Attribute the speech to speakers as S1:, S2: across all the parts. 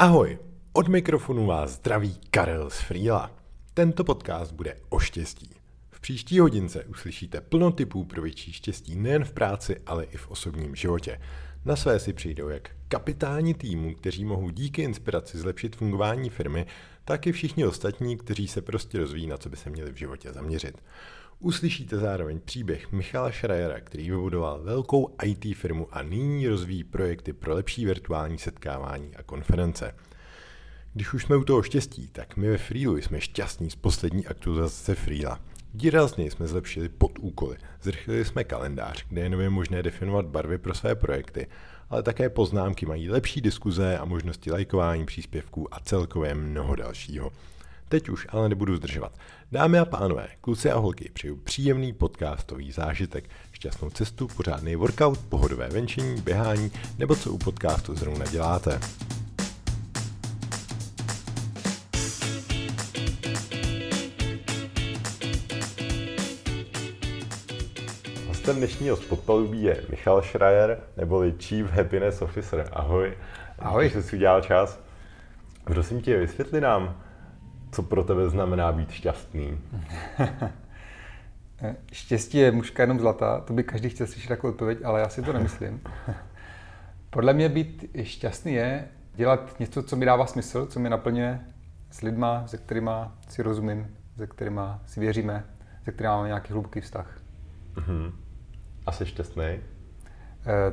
S1: Ahoj, od mikrofonu vás zdraví Karel z Frýla. Tento podcast bude o štěstí. V příští hodince uslyšíte plno typů pro větší štěstí nejen v práci, ale i v osobním životě. Na své si přijdou jak kapitáni týmu, kteří mohou díky inspiraci zlepšit fungování firmy, tak i všichni ostatní, kteří se prostě rozvíjí, na co by se měli v životě zaměřit. Uslyšíte zároveň příběh Michala Schreiera, který vybudoval velkou IT firmu a nyní rozvíjí projekty pro lepší virtuální setkávání a konference. Když už jsme u toho štěstí, tak my ve Freelu jsme šťastní z poslední aktualizace Freela. Výrazně jsme zlepšili podúkoly, zrychlili jsme kalendář, kde je nově možné definovat barvy pro své projekty, ale také poznámky mají lepší diskuze a možnosti lajkování příspěvků a celkově mnoho dalšího. Teď už ale nebudu zdržovat. Dámy a pánové, kluci a holky, přeju příjemný podcastový zážitek, šťastnou cestu, pořádný workout, pohodové venčení, běhání nebo co u podcastu zrovna děláte. Hostem dnešního spotpalubí je Michal Schreier, neboli Chief Happiness Officer. Ahoj.
S2: Ahoj.
S1: Že jsi udělal čas. Prosím tě, vysvětli nám, co pro tebe znamená být šťastný?
S2: Štěstí je mužka jenom zlatá, to by každý chtěl slyšet takovou odpověď, ale já si to nemyslím. Podle mě být šťastný je dělat něco, co mi dává smysl, co mi naplňuje s lidma, se kterými si rozumím, se kterými si věříme, se kterými máme nějaký hluboký vztah.
S1: Uh-huh. A jsi šťastný?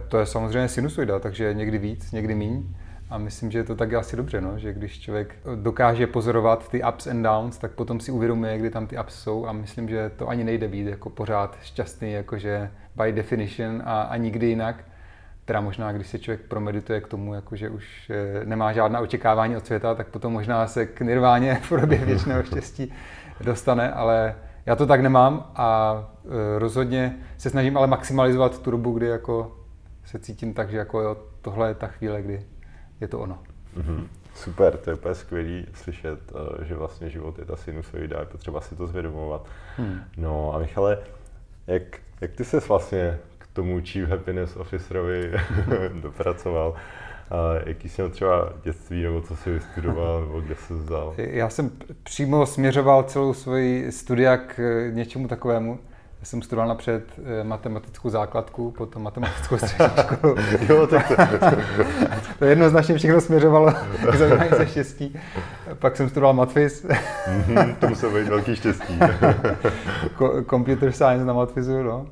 S2: To je samozřejmě sinusoida, takže někdy víc, někdy míň. A myslím, že to tak asi dobře, no? že když člověk dokáže pozorovat ty ups and downs, tak potom si uvědomuje, kdy tam ty ups jsou a myslím, že to ani nejde být jako pořád šťastný, jakože by definition a, a nikdy jinak. Teda možná, když se člověk promedituje k tomu, jakože už eh, nemá žádná očekávání od světa, tak potom možná se k nirváně v podobě věčného štěstí dostane, ale já to tak nemám a eh, rozhodně se snažím ale maximalizovat tu dobu, kdy jako se cítím tak, že jako jo, tohle je ta chvíle, kdy je to ono.
S1: Mm-hmm. Super, to je úplně skvělý slyšet, eh, že vlastně život je ta sinusoida, je potřeba si to zvědomovat. Hmm. No a Michale, jak, jak ty ses vlastně k tomu Chief Happiness Officerovi dopracoval? A jaký jsi měl třeba dětství, nebo co jsi vystudoval, nebo kde jsi vzal?
S2: Já jsem přímo směřoval celou svoji studia k něčemu takovému. Já jsem studoval napřed eh, matematickou základku, potom matematickou střední školu. jo, tak to... to jednoznačně všechno směřovalo k zajímání se štěstí. Pak jsem studoval matfiz.
S1: mm-hmm, to musel být velký štěstí.
S2: Computer science na matfizu, no.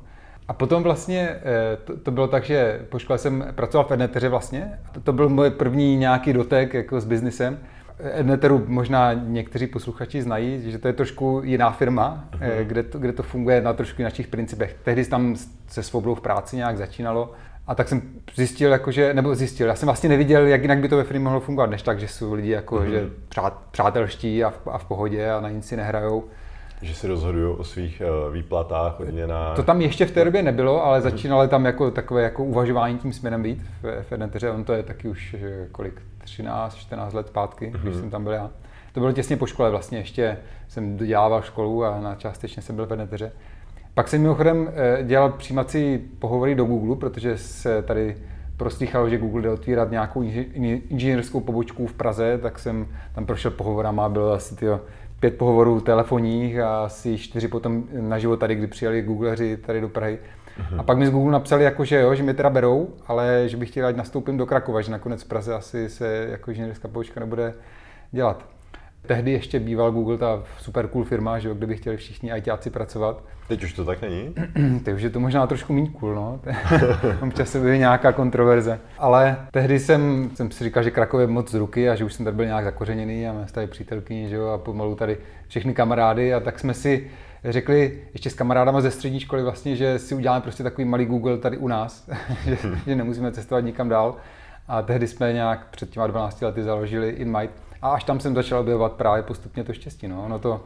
S2: A potom vlastně eh, to, to bylo tak, že po škole jsem pracoval v Edneteře vlastně. To, to byl můj první nějaký dotek jako s biznisem. Edneteru možná někteří posluchači znají, že to je trošku jiná firma, uh-huh. kde, to, kde to funguje na trošku našich principech. Tehdy tam se svobodou v práci nějak začínalo. A tak jsem zjistil, jakože, nebo zjistil, já jsem vlastně neviděl, jak jinak by to ve firmě mohlo fungovat, než tak, že jsou lidi jako, uh-huh. že přát, přátelští a v, a v pohodě a na nic si nehrajou.
S1: Že si rozhodují o svých uh, výplatách, odměnách.
S2: To tam ještě v té době nebylo, ale začínalo tam jako takové jako uvažování tím směrem být v, Edneteře. On to je taky už kolik, 13-14 let zpátky, mm-hmm. když mhm. jsem tam byl já. To bylo těsně po škole vlastně, ještě jsem dodělával školu a na částečně jsem byl v Edneteře. Pak jsem mimochodem eh, dělal přijímací pohovory do Google, protože se tady proslýchalo, že Google jde otvírat nějakou inženýrskou pobočku v Praze, tak jsem tam prošel pohovorama, bylo asi tyjo, pět pohovorů telefonních a asi čtyři potom naživo tady, kdy přijeli Googleři tady do Prahy. Uh-huh. A pak mi z Google napsali, jako, že jo, že mě teda berou, ale že bych chtěl, ať nastoupím do Krakova, že nakonec v Praze asi se jako inženýrská pobočka nebude dělat. Tehdy ještě býval Google ta super cool firma, že jo, kde by chtěli všichni ITáci pracovat.
S1: Teď už to tak není?
S2: Teď už je to možná trošku méně cool, no. Občas se byly nějaká kontroverze. Ale tehdy jsem, jsem si říkal, že Krakov je moc z ruky a že už jsem tady byl nějak zakořeněný a máme tady přítelkyni, že jo, a pomalu tady všechny kamarády a tak jsme si řekli ještě s kamarádama ze střední školy vlastně, že si uděláme prostě takový malý Google tady u nás, že, že nemusíme cestovat nikam dál. A tehdy jsme nějak před těma 12 lety založili InMight a až tam jsem začal objevovat právě postupně to štěstí. No. Ono to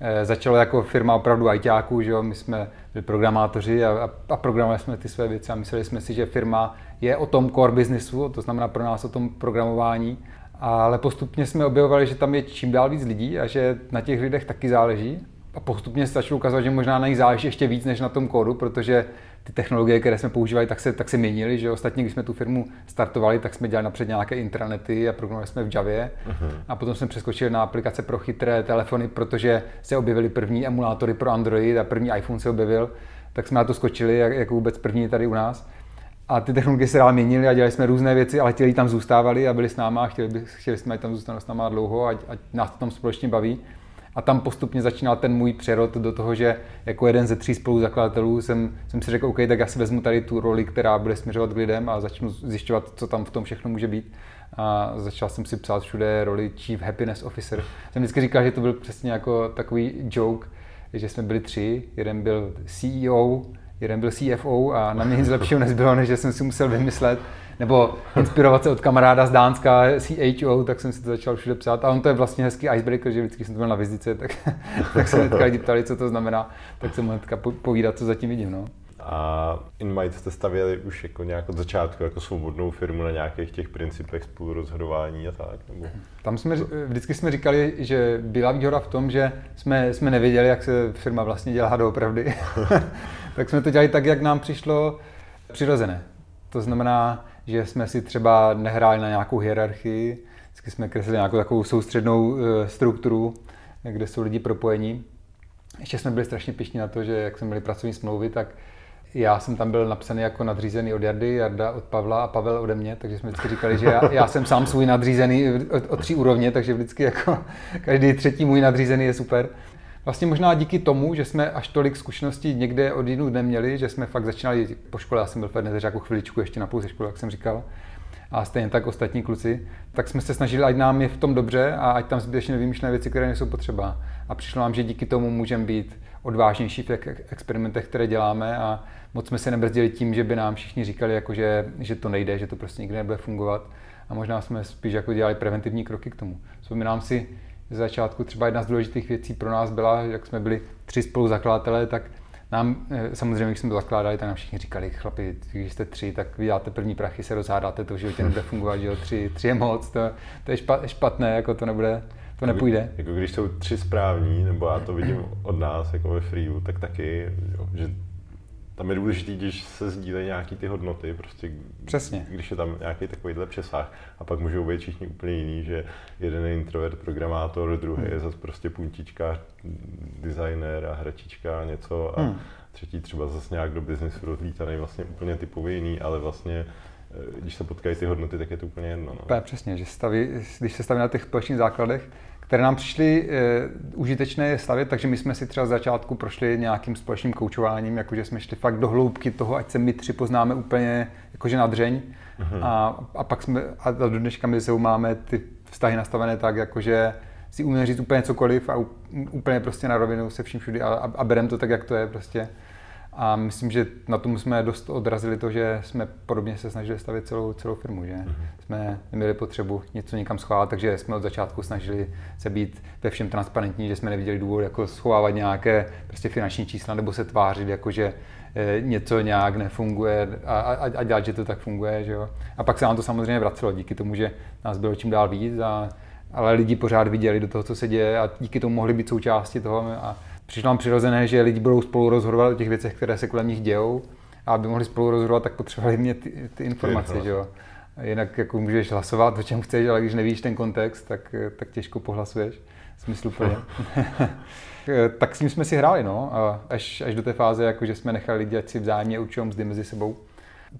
S2: e, začalo jako firma opravdu ITáků, že jo? my jsme byli programátoři a, a, a programovali jsme ty své věci a mysleli jsme si, že firma je o tom core businessu, to znamená pro nás o tom programování, ale postupně jsme objevovali, že tam je čím dál víc lidí a že na těch lidech taky záleží. A postupně se začalo ukazovat, že možná na nich záleží ještě víc než na tom kódu, protože ty technologie, které jsme používali, tak se, tak se měnily, že ostatně, když jsme tu firmu startovali, tak jsme dělali napřed nějaké intranety a programovali jsme v Javě uh-huh. a potom jsme přeskočili na aplikace pro chytré telefony, protože se objevily první emulátory pro Android a první iPhone se objevil, tak jsme na to skočili, jak, jako vůbec první tady u nás. A ty technologie se dál měnily a dělali jsme různé věci, ale chtěli tam zůstávali a byli s náma a chtěli, chtěli jsme tam zůstat s náma dlouho, ať, ať nás to tam společně baví. A tam postupně začínal ten můj přerod do toho, že jako jeden ze tří spoluzakladatelů jsem, jsem si řekl, OK, tak já si vezmu tady tu roli, která bude směřovat k lidem a začnu zjišťovat, co tam v tom všechno může být. A začal jsem si psát všude roli Chief Happiness Officer. Jsem vždycky říkal, že to byl přesně jako takový joke, že jsme byli tři. Jeden byl CEO, jeden byl CFO a na mě nic lepšího nezbylo, než že jsem si musel vymyslet, nebo inspirovat se od kamaráda z Dánska, CHO, tak jsem si to začal všude psát. A on to je vlastně hezký icebreaker, že vždycky jsem to byl na vizice, tak, tak se hnedka lidi ptali, co to znamená, tak jsem hnedka povídat, co zatím vidím. No.
S1: A InMind jste stavěli už jako nějak od začátku jako svobodnou firmu na nějakých těch principech spolurozhodování a tak? Nebo...
S2: Tam jsme, vždycky jsme říkali, že byla výhoda v tom, že jsme, jsme nevěděli, jak se firma vlastně dělá doopravdy. tak jsme to dělali tak, jak nám přišlo přirozené. To znamená, že jsme si třeba nehráli na nějakou hierarchii, vždycky jsme kreslili nějakou takovou soustřednou eh, strukturu, kde jsou lidi propojení. Ještě jsme byli strašně pišní na to, že jak jsme měli pracovní smlouvy, tak já jsem tam byl napsaný jako nadřízený od Jardy, Jarda od Pavla a Pavel ode mě, takže jsme vždycky říkali, že já, já jsem sám svůj nadřízený o, o tří úrovně, takže vždycky jako každý třetí můj nadřízený je super. Vlastně možná díky tomu, že jsme až tolik zkušeností někde od jinut neměli, že jsme fakt začínali po škole, já jsem byl v Edneře jako chviličku ještě na půl ze školy, jak jsem říkal, a stejně tak ostatní kluci, tak jsme se snažili, ať nám je v tom dobře a ať tam zbytečně nevymýšlené věci, které nejsou potřeba. A přišlo nám, že díky tomu můžeme být odvážnější v těch experimentech, které děláme a moc jsme se nebrzdili tím, že by nám všichni říkali, jako že, že to nejde, že to prostě nikdy nebude fungovat. A možná jsme spíš jako dělali preventivní kroky k tomu. Vzpomínám si, z začátku třeba jedna z důležitých věcí pro nás byla, jak jsme byli tři spoluzakladatelé, tak nám, eh, samozřejmě, když jsme to zakládali, tak nám všichni říkali, chlapi, když jste tři, tak vydáte první prachy, se rozhádáte, to v životě nebude fungovat, že jo, tři, tři je moc, to, to je špatné, jako to nebude, to nepůjde.
S1: Jako když jsou tři správní, nebo já to vidím od nás, jako ve Freeu, tak taky, jo, že tam je důležité, když se sdílejí nějaký ty hodnoty, prostě
S2: Přesně.
S1: když je tam nějaký takovýhle přesah a pak můžou být všichni úplně jiný, že jeden je introvert, programátor, druhý hmm. je zase prostě puntička, designer a hračička něco a hmm. třetí třeba zase nějak do biznesu rozlítaný, vlastně úplně typově jiný, ale vlastně eh, když se potkají ty hodnoty, tak je to úplně jedno.
S2: No. Přesně, že staví, když se staví na těch společných základech, které nám přišly e, užitečné stavět, takže my jsme si třeba z začátku prošli nějakým společným koučováním, jakože jsme šli fakt do hloubky toho, ať se my tři poznáme úplně jakože na dřeň. Uh-huh. A, a pak jsme, a do dneška my se máme ty vztahy nastavené tak, jakože si umíme říct úplně cokoliv a úplně prostě na rovinu se vším všudy a, a, a berem to tak, jak to je prostě. A myslím, že na tom jsme dost odrazili to, že jsme podobně se snažili stavit celou, celou firmu, že mm-hmm. jsme neměli potřebu něco někam schválit, takže jsme od začátku snažili se být ve všem transparentní, že jsme neviděli důvod jako schovávat nějaké prostě finanční čísla nebo se tvářit, jako že e, něco nějak nefunguje a, a, a dělat, že to tak funguje. Že jo? A pak se nám to samozřejmě vracelo díky tomu, že nás bylo čím dál víc, a, ale lidi pořád viděli do toho, co se děje a díky tomu mohli být součástí toho a přišlo nám přirozené, že lidi budou spolu rozhodovat o těch věcech, které se kolem nich dějou. A aby mohli spolu rozhodovat, tak potřebovali mě ty, ty informace, že jo. Jinak jako můžeš hlasovat, o čem chceš, ale když nevíš ten kontext, tak, tak těžko pohlasuješ. Smysluplně. tak s tím jsme si hráli, no. Až, až do té fáze, jako, že jsme nechali lidi, ať si vzájemně určují mzdy mezi sebou.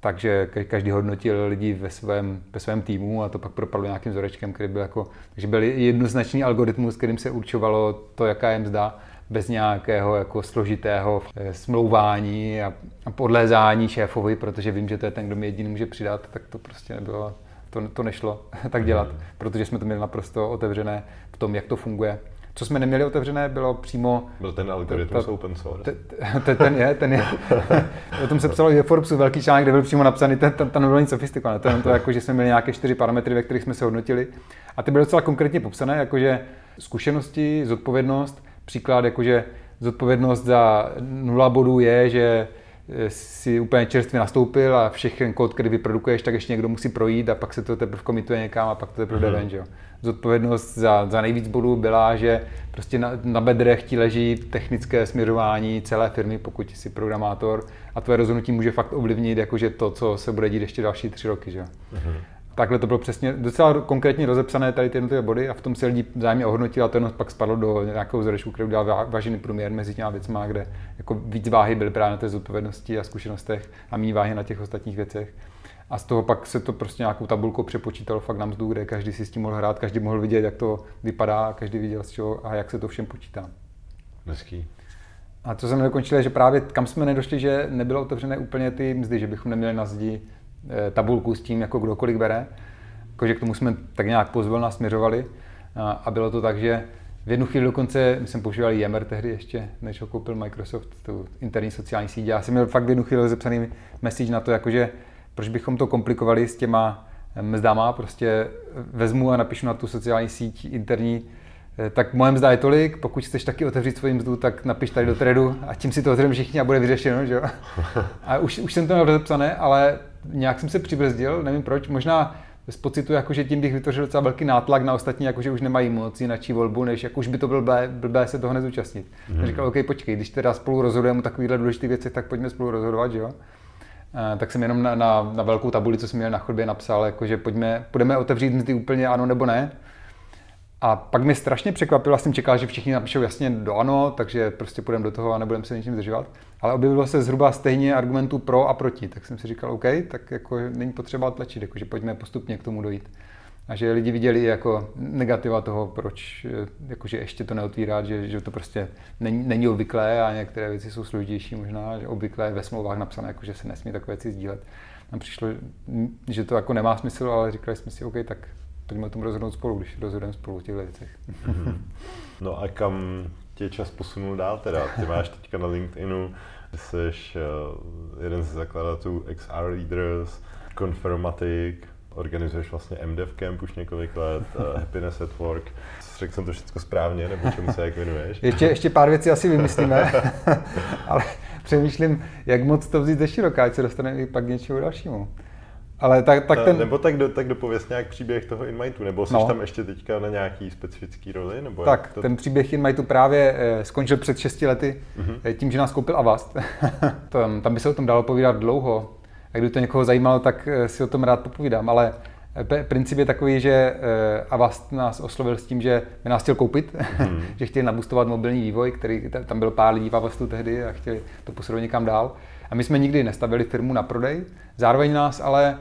S2: Takže každý hodnotil lidi ve svém, ve svém týmu a to pak propadlo nějakým vzorečkem, který byl jako, takže byl jednoznačný algoritmus, kterým se určovalo to, jaká je mzda bez nějakého jako složitého eh, smlouvání a, podlézání šéfovi, protože vím, že to je ten, kdo mi jediný může přidat, tak to prostě nebylo, to, to nešlo tak dělat, hmm. protože jsme to měli naprosto otevřené v tom, jak to funguje. Co jsme neměli otevřené, bylo přímo...
S1: Byl ten algoritmus to, open source.
S2: Ten, ten je, ten je. o tom se psalo ve Forbesu velký článek, kde byl přímo napsaný, ten, ten, ten nebyl nic sofistikované. To je to, jako, že jsme měli nějaké čtyři parametry, ve kterých jsme se hodnotili. A ty byly docela konkrétně popsané, jakože zkušenosti, zodpovědnost, příklad, jakože zodpovědnost za nula bodů je, že eh, si úplně čerstvě nastoupil a všechny kód, který vyprodukuješ, tak ještě někdo musí projít a pak se to teprve komituje někam a pak to teprve jde mhm. ven, že jo. Zodpovědnost za, za nejvíc bodů byla, že prostě na, na bedrech ti leží technické směřování celé firmy, pokud jsi programátor a tvoje rozhodnutí může fakt ovlivnit jakože to, co se bude dít ještě další tři roky, že jo. Mm-hmm. Takhle to bylo přesně docela konkrétně rozepsané tady ty jednotlivé body a v tom se lidi vzájemně ohodnotili a to jenom pak spadlo do nějakého vzorečku, který udělal vážený průměr mezi těma věcmi, kde jako víc váhy byly právě na té zodpovědnosti a zkušenostech a méně váhy na těch ostatních věcech. A z toho pak se to prostě nějakou tabulkou přepočítalo fakt na mzdu, kde každý si s tím mohl hrát, každý mohl vidět, jak to vypadá, každý viděl z čeho a jak se to všem počítá.
S1: Hezký.
S2: A co jsem nedokončil, že právě kam jsme nedošli, že nebylo otevřené úplně ty mzdy, že bychom neměli na zdi tabulku s tím, jako kdo kolik bere. Jakože k tomu jsme tak nějak pozvolna směřovali. A bylo to tak, že v jednu chvíli dokonce, my jsme používali Yammer tehdy ještě, než ho koupil Microsoft, tu interní sociální síť. Já jsem měl fakt v jednu chvíli zapsaný message na to, jakože proč bychom to komplikovali s těma mzdama, prostě vezmu a napíšu na tu sociální síť interní, eh, tak moje mzda je tolik, pokud chceš taky otevřít svoji mzdu, tak napiš tady do threadu a tím si to otevřeme všichni a bude vyřešeno, že jo? A už, už jsem to měl rozepsané, ale nějak jsem se přibrzdil, nevím proč, možná z pocitu, jako, že tím bych vytvořil docela velký nátlak na ostatní, jako, že už nemají moc jináčí volbu, než jako už by to bylo blbé, blbé se toho nezúčastnit. Mm-hmm. Říkal, OK, počkej, když teda spolu rozhodujeme o takovýchhle důležitých věcech, tak pojďme spolu rozhodovat, že jo? E, tak jsem jenom na, na, na, velkou tabuli, co jsem měl na chodbě, napsal, jako, že pojďme, půjdeme otevřít ty úplně ano nebo ne. A pak mě strašně překvapilo, jsem čekal, že všichni napíšou jasně do ano, takže prostě půjdeme do toho a nebudeme se ničím zdržovat. Ale objevilo se zhruba stejně argumentů pro a proti, tak jsem si říkal, OK, tak jako není potřeba tlačit, jako, že pojďme postupně k tomu dojít. A že lidi viděli jako negativa toho, proč jakože ještě to neotvírat, že, že to prostě není, není obvyklé a některé věci jsou složitější možná, že obvyklé ve smlouvách napsané, jako, že se nesmí takové věci sdílet. Nám přišlo, že to jako nemá smysl, ale říkali jsme si, OK, tak pojďme o tom rozhodnout spolu, když rozhodujeme spolu v těchto věcech.
S1: No a kam tě čas posunul dál teda? Ty máš teďka na LinkedInu, jsi uh, jeden z zakladatelů XR Leaders, Confirmatic, organizuješ vlastně MDev Camp už několik let, uh, Happiness at Work. Řekl jsem to všechno správně, nebo čemu se jak věnuješ?
S2: Ještě, ještě pár věcí asi vymyslíme, ale přemýšlím, jak moc to vzít ze široká, ať se dostaneme i pak k něčemu dalšímu. Ale tak, tak ten...
S1: Nebo tak, do, tak dopověz nějak příběh toho Inmightu, nebo jsi no. tam ještě teďka na nějaký specifický roli? Nebo
S2: tak,
S1: to...
S2: ten příběh Inmightu právě eh, skončil před 6 lety mm-hmm. tím, že nás koupil Avast. tam, tam by se o tom dalo povídat dlouho. A kdyby to někoho zajímalo, tak eh, si o tom rád popovídám, ale Princip je takový, že Avast nás oslovil s tím, že by nás chtěl koupit, mm. že chtěli nabustovat mobilní vývoj, který tam byl pár lidí v Avastu tehdy a chtěli to posunout někam dál. A my jsme nikdy nestavili firmu na prodej, zároveň nás ale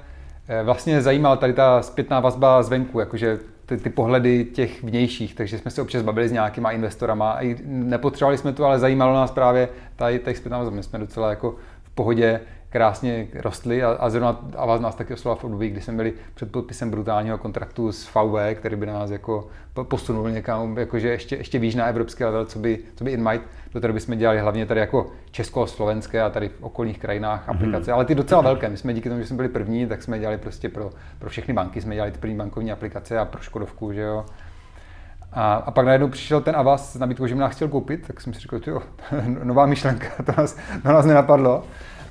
S2: vlastně zajímala tady ta zpětná vazba zvenku, jakože ty, ty pohledy těch vnějších, takže jsme se občas bavili s nějakýma investorama. I nepotřebovali jsme to, ale zajímalo nás právě tady ta zpětná vazba. My jsme docela jako v pohodě krásně rostly a, a zrovna a vás nás taky oslovoval v období, kdy jsme byli před podpisem brutálního kontraktu s VW, který by nás jako posunul někam, jakože ještě, ještě výš na evropský level, co by, co by InMight, do které bychom dělali hlavně tady jako česko-slovenské a tady v okolních krajinách mm-hmm. aplikace, ale ty docela velké. My jsme díky tomu, že jsme byli první, tak jsme dělali prostě pro, pro všechny banky, jsme dělali ty první bankovní aplikace a pro Škodovku, že jo. A, a pak najednou přišel ten Avas s nabídkou, že mě nás chtěl koupit, tak jsem si řekl, jo, nová myšlenka, to nás, to nás nenapadlo.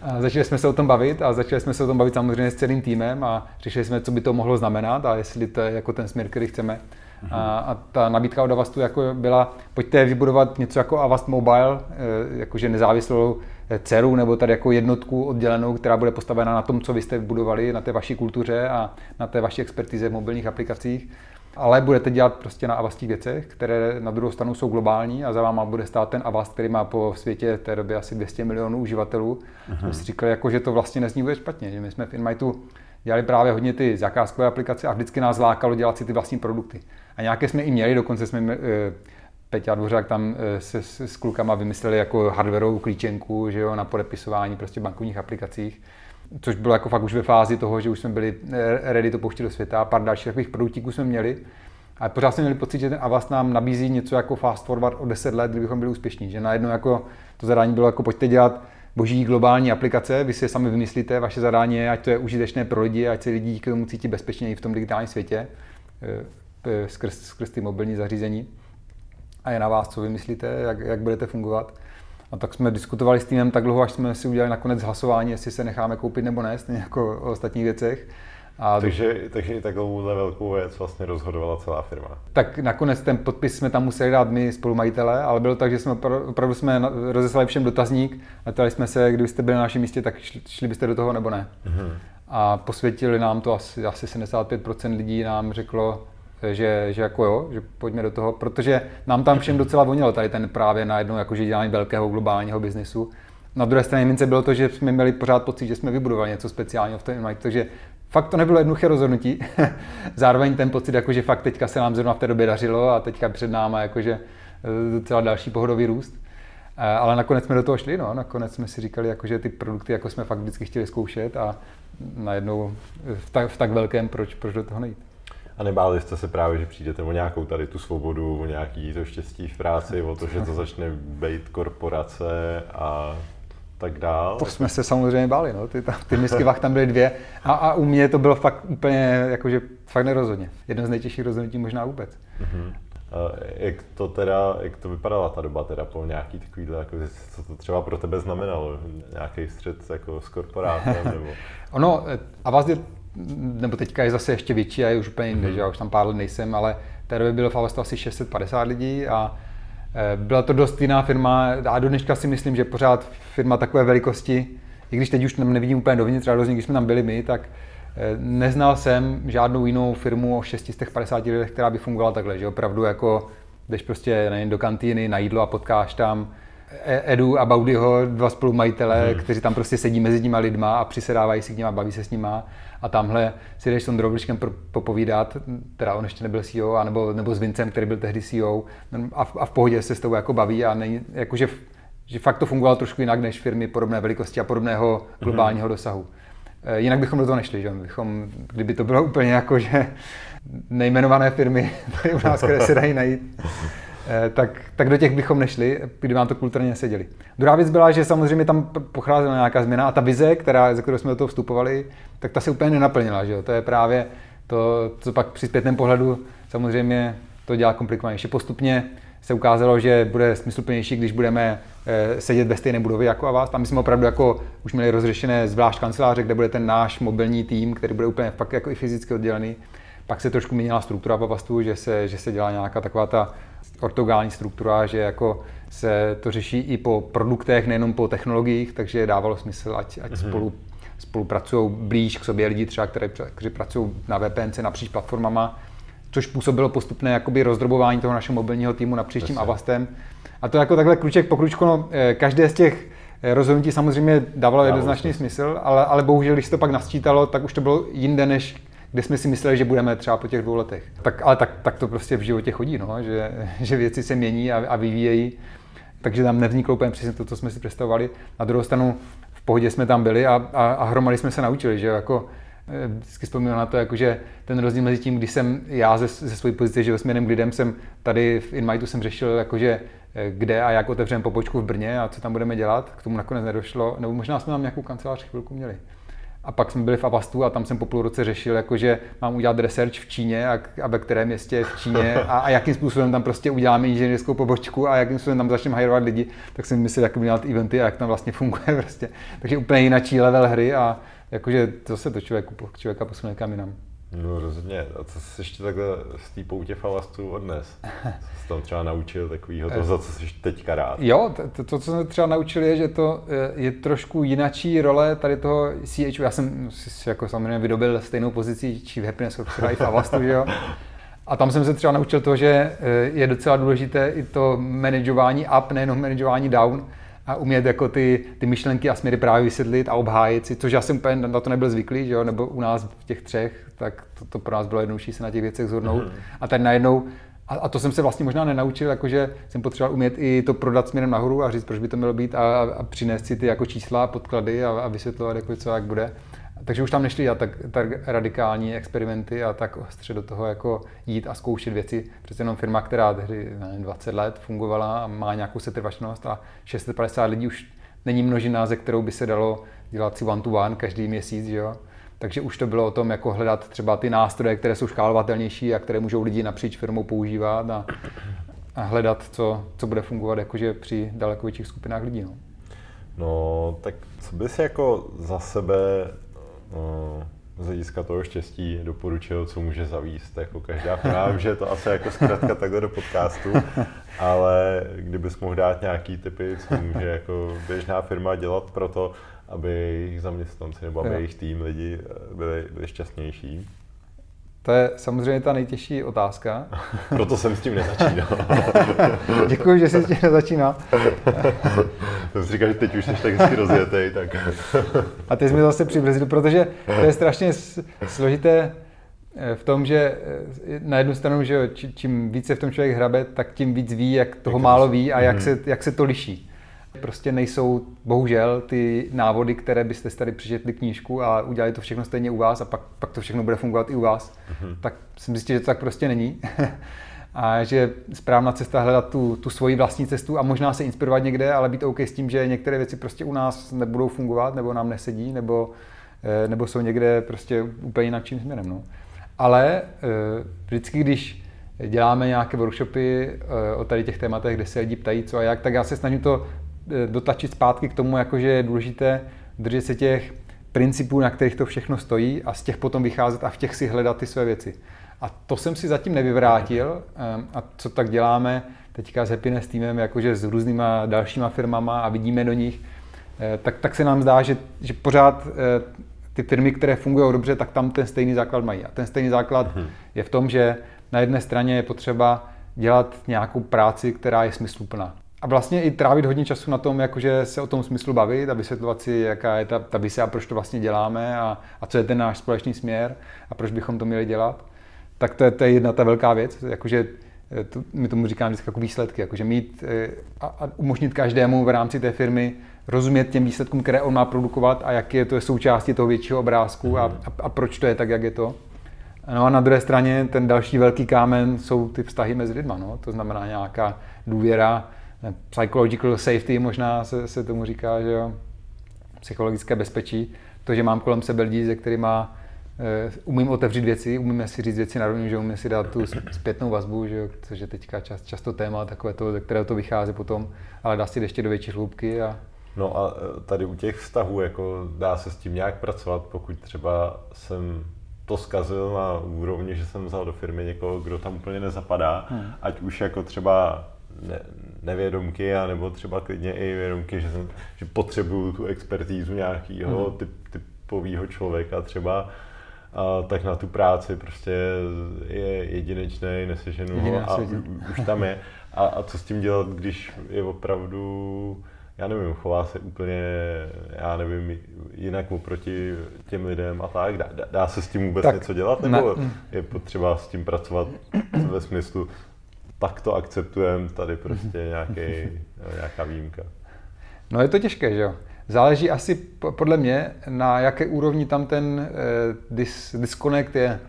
S2: A začali jsme se o tom bavit a začali jsme se o tom bavit samozřejmě s celým týmem a řešili jsme, co by to mohlo znamenat a jestli to je jako ten směr, který chceme. Mm-hmm. A, a ta nabídka od Avastu jako byla, pojďte vybudovat něco jako Avast Mobile, eh, jakože nezávislou eh, dceru nebo tady jako jednotku oddělenou, která bude postavena na tom, co vy jste budovali, na té vaší kultuře a na té vaší expertize v mobilních aplikacích ale budete dělat prostě na Avastích věcech, které na druhou stranu jsou globální a za váma bude stát ten Avast, který má po světě v té době asi 200 milionů uživatelů. My si říkali, jako, že to vlastně nezní vůbec špatně, že my jsme v InMightu dělali právě hodně ty zakázkové aplikace a vždycky nás lákalo dělat si ty vlastní produkty. A nějaké jsme i měli, dokonce jsme e, Peťa Dvořák tam e, se, s, s klukama vymysleli jako hardwareovou klíčenku, že jo, na podepisování prostě bankovních aplikacích což bylo jako fakt už ve fázi toho, že už jsme byli eh, ready to pouštět do světa. Pár dalších takových produktíků jsme měli. Ale pořád jsme měli pocit, že ten Avast nám nabízí něco jako fast forward o 10 let, kdybychom byli úspěšní. Že najednou jako to zadání bylo jako pojďte dělat boží globální aplikace, vy si je sami vymyslíte, vaše zadání je, ať to je užitečné pro lidi, ať se lidi díky tomu cítí bezpečně i v tom digitálním světě, eh, eh, skrz, skrz ty mobilní zařízení. A je na vás, co vymyslíte, jak, jak budete fungovat. A tak jsme diskutovali s týmem tak dlouho, až jsme si udělali nakonec hlasování, jestli se necháme koupit nebo ne, stejně jako o ostatních věcech.
S1: A takže, takže i takovouhle velkou věc vlastně rozhodovala celá firma.
S2: Tak nakonec ten podpis jsme tam museli dát my spolumajitele, ale bylo tak, že jsme opravdu jsme rozeslali všem dotazník a ptali jsme se, kdybyste byli na našem místě, tak šli byste do toho nebo ne. Mm-hmm. A posvětili nám to asi, asi 75% lidí nám řeklo, že, že jako jo, že pojďme do toho, protože nám tam všem docela vonilo tady ten právě najednou jakože dělání velkého globálního biznesu. Na druhé straně mince bylo to, že jsme měli pořád pocit, že jsme vybudovali něco speciálního v tom Invite, takže fakt to nebylo jednoduché rozhodnutí. Zároveň ten pocit, jako, že fakt teďka se nám zrovna v té době dařilo a teďka před náma jakože eh, docela další pohodový růst. Eh, ale nakonec jsme do toho šli, no. nakonec jsme si říkali, jako, že ty produkty jako jsme fakt vždycky chtěli zkoušet a najednou v tak, v tak velkém, proč, proč do toho nejít.
S1: A nebáli jste se právě, že přijdete o nějakou tady tu svobodu, o nějaký to štěstí v práci, o to, že to začne být korporace a tak dál?
S2: To jsme se samozřejmě báli, no. ty, ty misky vach tam byly dvě a, a u mě to bylo fakt úplně, jakože fakt nerozhodně. Jedno z nejtěžších rozhodnutí možná vůbec. Uh-huh.
S1: Jak to teda, jak to vypadala ta doba teda po nějaký takovýhle, jako, co to třeba pro tebe znamenalo? Nějaký střed jako s korporátem nebo?
S2: ono, a vás je, nebo teďka je zase ještě větší a je už úplně jinde, mm-hmm. že já už tam pár let nejsem, ale té době bylo v Avastu asi 650 lidí a e, byla to dost jiná firma a do dneška si myslím, že pořád firma takové velikosti, i když teď už nevidím úplně dovnitř, ale když jsme tam byli my, tak e, neznal jsem žádnou jinou firmu o 650 lidech, která by fungovala takhle, že opravdu jako jdeš prostě nevím, do kantýny na jídlo a potkáš tam Edu a Baudyho, dva spolumajitele, hmm. kteří tam prostě sedí mezi těma lidma a přisedávají si k a baví se s nima. A tamhle si jdeš s Ondrou popovídat, teda on ještě nebyl CEO, anebo, nebo s Vincem, který byl tehdy CEO, a v, a v pohodě se s tebou jako baví a není, jakože že fakt to fungovalo trošku jinak než firmy podobné velikosti a podobného globálního mm-hmm. dosahu. E, jinak bychom do toho nešli, že? Bychom, kdyby to bylo úplně jako, že nejmenované firmy tady u nás, které se dají najít, e, tak, tak do těch bychom nešli, kdyby nám to kulturně seděli. Druhá věc byla, že samozřejmě tam pocházela nějaká změna a ta vize, která, ze kterou jsme do toho vstupovali, tak ta se úplně nenaplnila. Že jo? To je právě to, co pak při zpětném pohledu samozřejmě to dělá komplikovanější. Postupně se ukázalo, že bude smysluplnější, když budeme eh, sedět ve stejné budově jako a vás. Tam jsme opravdu jako už měli rozřešené zvlášť kanceláře, kde bude ten náš mobilní tým, který bude úplně fakt jako i fyzicky oddělený. Pak se trošku měnila struktura Pavastu, že se, že se dělá nějaká taková ta ortogální struktura, že jako se to řeší i po produktech, nejenom po technologiích, takže dávalo smysl, ať, ať mm-hmm. spolu spolupracují blíž k sobě lidi třeba, které, kteří pracují na VPNC napříč platformama, což působilo postupné jakoby rozdrobování toho našeho mobilního týmu napříč tím Avastem. A to jako takhle kruček po kručku, no, eh, každé z těch eh, rozhodnutí samozřejmě dávalo jednoznačný smysl, ale, ale bohužel, když se to pak nasčítalo, tak už to bylo jinde, než kde jsme si mysleli, že budeme třeba po těch dvou letech. Tak, ale tak, tak to prostě v životě chodí, no, že, že věci se mění a, a vyvíjejí, takže tam nevzniklo úplně přesně to, co jsme si představovali. Na druhou stranu v pohodě jsme tam byli a, a, a hromady jsme se naučili, že jako Eh, vždycky vzpomínám na to, jako, že ten rozdíl mezi tím, když jsem já ze, ze své pozice, že směrem k lidem jsem tady v InMightu jsem řešil, jakože eh, kde a jak otevřeme pobočku v Brně a co tam budeme dělat, k tomu nakonec nedošlo, nebo možná jsme tam nějakou kancelář chvilku měli. A pak jsme byli v Avastu a tam jsem po půl roce řešil, jakože mám udělat research v Číně a, a ve kterém městě v Číně a, a, jakým způsobem tam prostě uděláme inženýrskou pobočku a jakým způsobem tam začneme hajrovat lidi, tak jsem myslel, jak dělat eventy a jak tam vlastně funguje prostě. Takže úplně jiný level hry a, jakože to se to člověku, člověka posune kam jinam.
S1: No rozhodně. A co jsi ještě takhle z té poutě falastu odnes? Co jsi tam třeba naučil takového, to, za co jsi teďka rád?
S2: Jo, to, to, co jsem třeba naučil, je, že to eh, je trošku jinačí role tady toho CHU. Já jsem si jako samozřejmě vydobil stejnou pozici Chief Happiness Officera i v Avastu, že jo. A tam jsem se třeba naučil to, že eh, je docela důležité i to manažování up, nejenom manažování down, a umět jako ty, ty myšlenky a směry právě vysvětlit a obhájit si, což já jsem úplně na to nebyl zvyklý, že jo? nebo u nás v těch třech, tak to, to pro nás bylo jednodušší se na těch věcech zhodnout. Mm. A teď najednou, a, a to jsem se vlastně možná nenaučil, jakože jsem potřeboval umět i to prodat směrem nahoru a říct, proč by to mělo být a, a přinést si ty jako čísla, podklady a, a vysvětlovat, jako co jak bude takže už tam nešli tak, tak radikální experimenty a tak ostře do toho jako jít a zkoušet věci. Přece jenom firma, která tehdy 20 let fungovala a má nějakou setrvačnost a 650 lidí už není množina, ze kterou by se dalo dělat si one to one každý měsíc, že jo? Takže už to bylo o tom, jako hledat třeba ty nástroje, které jsou škálovatelnější a které můžou lidi napříč firmou používat a, a hledat, co, co bude fungovat jakože při daleko větších skupinách lidí. No,
S1: no tak co bys jako za sebe z hlediska toho štěstí doporučil, co může zavíst jako každá firma. že je to asi jako zkrátka takhle do podcastu, ale kdybys mohl dát nějaký typy, co může jako běžná firma dělat pro to, aby jejich zaměstnanci nebo aby jejich tým lidi byli, byli šťastnější.
S2: To je samozřejmě ta nejtěžší otázka.
S1: Proto jsem s tím nezačínal.
S2: Děkuji, že jsi s tím nezačínal.
S1: jsem si říkal, že teď už jsi tak hezky rozjetej, tak...
S2: A ty jsi mi zase přibrzdil, protože to je strašně složité eh, v tom, že eh, na jednu stranu, že čím více v tom člověk hrabe, tak tím víc ví, jak toho málo ví a jak, mhm. se, jak se to liší. Prostě nejsou, bohužel, ty návody, které byste tady přečetli knížku a udělali to všechno stejně u vás a pak, pak to všechno bude fungovat i u vás. Mm-hmm. Tak si myslím, že to tak prostě není. a že správná cesta hledat tu, tu svoji vlastní cestu a možná se inspirovat někde, ale být OK s tím, že některé věci prostě u nás nebudou fungovat, nebo nám nesedí, nebo, eh, nebo jsou někde prostě úplně jinakším směrem. No. Ale eh, vždycky, když děláme nějaké workshopy eh, o tady těch tématech, kde se lidi ptají co a jak, tak já se snažím to dotlačit zpátky k tomu, jakože je důležité držet se těch principů, na kterých to všechno stojí a z těch potom vycházet a v těch si hledat ty své věci. A to jsem si zatím nevyvrátil ehm, a co tak děláme teďka s Happiness týmem, jakože s různýma dalšíma firmama a vidíme do nich, eh, tak, tak se nám zdá, že, že pořád eh, ty firmy, které fungují dobře, tak tam ten stejný základ mají. A ten stejný základ mm-hmm. je v tom, že na jedné straně je potřeba dělat nějakou práci, která je smysluplná a vlastně i trávit hodně času na tom, jakože se o tom smyslu bavit a vysvětlovat si, jaká je ta, ta vise a proč to vlastně děláme a, a co je ten náš společný směr a proč bychom to měli dělat. Tak to je, to je jedna ta velká věc, jakože eh, to, my tomu říkáme vždycky jako výsledky, jakože mít eh, a, a umožnit každému v rámci té firmy rozumět těm výsledkům, které on má produkovat a jak je to součástí toho většího obrázku a, a, a proč to je tak, jak je to. No a na druhé straně ten další velký kámen jsou ty vztahy mezi lidma, no? to znamená nějaká důvěra, psychological safety možná se, se tomu říká, že jo, psychologické bezpečí, to, že mám kolem sebe lidi, se kterými uh, umím otevřít věci, umíme si říct věci na rovinu, že umíme si dát tu zpětnou vazbu, že jo, což je teďka čas, často téma takové to, ze kterého to vychází potom, ale dá si ještě do větší hloubky. A...
S1: No a e, tady u těch vztahů, jako dá se s tím nějak pracovat, pokud třeba jsem to zkazil na úrovni, že jsem vzal do firmy někoho, kdo tam úplně nezapadá, hmm. ať už jako třeba ne, nevědomky, anebo třeba klidně i vědomky, že, jsem, že potřebuju tu expertízu nějakého hmm. typ, typového člověka třeba, a tak na tu práci prostě je jedinečný, neseženu ho a už tam je. A, a co s tím dělat, když je opravdu, já nevím, chová se úplně, já nevím, jinak oproti těm lidem a tak. Dá, dá se s tím vůbec tak, něco dělat, nebo ne. je potřeba s tím pracovat ve smyslu, tak to akceptujeme, tady prostě nějaký, nějaká výjimka.
S2: No je to těžké, že jo? Záleží asi podle mě, na jaké úrovni tam ten eh, dis, disconnect je.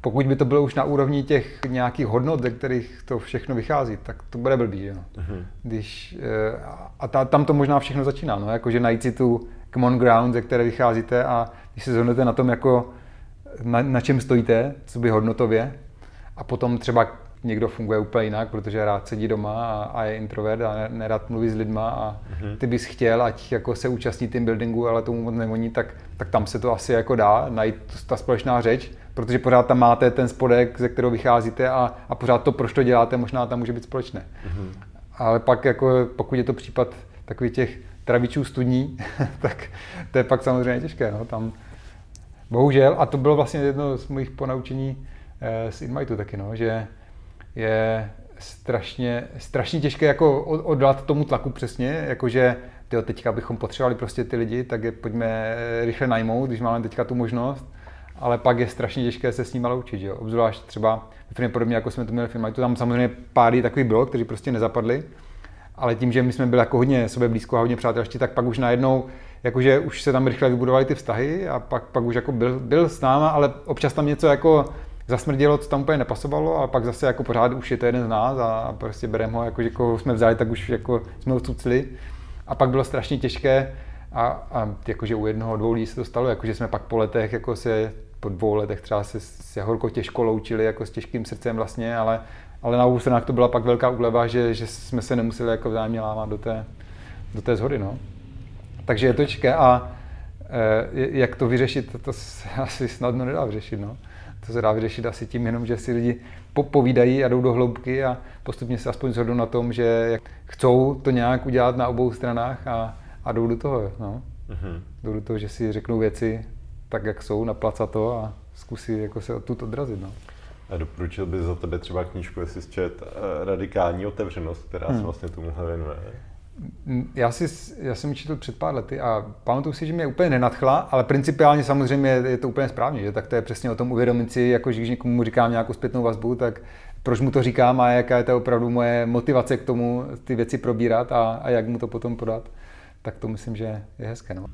S2: Pokud by to bylo už na úrovni těch nějakých hodnot, ze kterých to všechno vychází, tak to bude blbý. Jo? Uh-huh. Když, eh, a ta, tam to možná všechno začíná, no? jakože najít si tu common ground, ze které vycházíte a když se zhodnete na tom, jako na, na čem stojíte, co by hodnotově, a potom třeba někdo funguje úplně jinak, protože rád sedí doma a, a je introvert a nerad mluví s lidma a mm-hmm. ty bys chtěl, ať jako se účastní tím buildingu, ale tomu moc nevoní, tak, tak tam se to asi jako dá najít ta společná řeč, protože pořád tam máte ten spodek, ze kterého vycházíte a, a pořád to, proč to děláte, možná tam může být společné. Mm-hmm. Ale pak jako, pokud je to případ takových těch travičů studní, tak to je pak samozřejmě těžké. No. Tam, bohužel, a to bylo vlastně jedno z mojich ponaučení eh, z Inviteu taky, no, že je strašně, strašně těžké jako oddat tomu tlaku přesně, jakože tyjo, teďka bychom potřebovali prostě ty lidi, tak je pojďme rychle najmout, když máme teďka tu možnost, ale pak je strašně těžké se s ním loučit, jo. Obzvlášť třeba v firmě podobně, jako jsme to měli firmě, to tam samozřejmě pár takový bylo, kteří prostě nezapadli, ale tím, že my jsme byli jako hodně sobě blízko a hodně přátelští, tak pak už najednou, jakože už se tam rychle vybudovaly ty vztahy a pak, pak už jako byl, byl s náma, ale občas tam něco jako zasmrdělo, co tam úplně nepasovalo, ale pak zase jako pořád už je to jeden z nás a prostě bereme ho, jako, že jako jsme vzali, tak už jako jsme ho cucli. A pak bylo strašně těžké a, a jakože u jednoho, dvou lidí se to stalo, jakože jsme pak po letech jako se po dvou letech třeba se, se horko těžko loučili jako s těžkým srdcem vlastně, ale ale na obou stranách to byla pak velká úleva, že, že jsme se nemuseli jako vzájemně lámat do té, do té zhody. No. Takže je to těžké a e, jak to vyřešit, to se asi snadno nedá vyřešit. No. To se dá vyřešit asi tím jenom, že si lidi povídají a jdou do hloubky a postupně se aspoň shodnou na tom, že chcou to nějak udělat na obou stranách a, a jdou do toho. No. Mm-hmm. Jdou do toho, že si řeknou věci tak, jak jsou, naplacat to a zkusí jako se odtud odrazit. No.
S1: A doporučil bys za tebe třeba knížku, jestli čet eh, Radikální otevřenost, která hmm. se vlastně tomuhle věnuje?
S2: Já, si, já jsem četl před pár lety a pamatuju si, že mě úplně nenadchla, ale principiálně samozřejmě je to úplně správně, že tak to je přesně o tom uvědomit si, jako když někomu říkám nějakou zpětnou vazbu, tak proč mu to říkám a jaká je to opravdu moje motivace k tomu ty věci probírat a, a jak mu to potom podat, tak to myslím, že je hezké. No.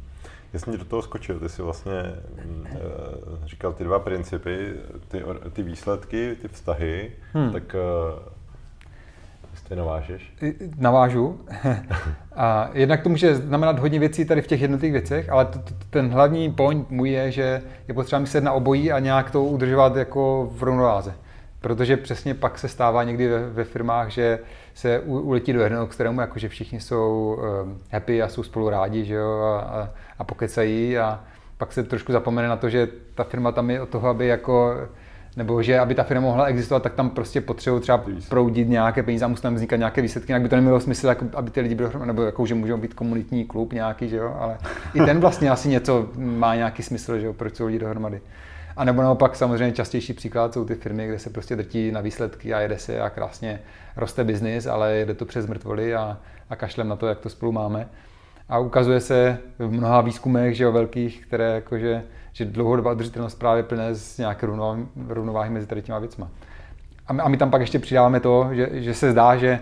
S1: Já jsem do toho skočil, ty jsi vlastně mm, eh, říkal ty dva principy, ty, ty výsledky, ty vztahy, hmm. tak eh, ty navážeš?
S2: Navážu. A jednak to může znamenat hodně věcí tady v těch jednotlivých věcech, ale to, to, ten hlavní point můj je, že je potřeba myslet na obojí a nějak to udržovat jako v rovnováze. Protože přesně pak se stává někdy ve, ve firmách, že se u, uletí do jednoho extrému, jako že všichni jsou um, happy a jsou spolu rádi, že jo, a, a, a pokecají a pak se trošku zapomene na to, že ta firma tam je od toho, aby jako nebo že aby ta firma mohla existovat, tak tam prostě potřebují třeba proudit nějaké peníze a musí tam vznikat nějaké výsledky, jinak by to nemělo smysl, jako, aby ty lidi byli nebo jako, že můžou být komunitní klub nějaký, že jo, ale i ten vlastně asi něco má nějaký smysl, že jo, proč jsou lidi dohromady. A nebo naopak samozřejmě častější příklad jsou ty firmy, kde se prostě drtí na výsledky a jede se a krásně roste biznis, ale jede to přes mrtvoly a, a kašlem na to, jak to spolu máme. A ukazuje se v mnoha výzkumech, že jo, velkých, které jakože, že dlouhodobá udržitelnost právě plné z nějaké rovnováhy mezi tady těma věcma. A my, a my tam pak ještě přidáváme to, že, že se zdá, že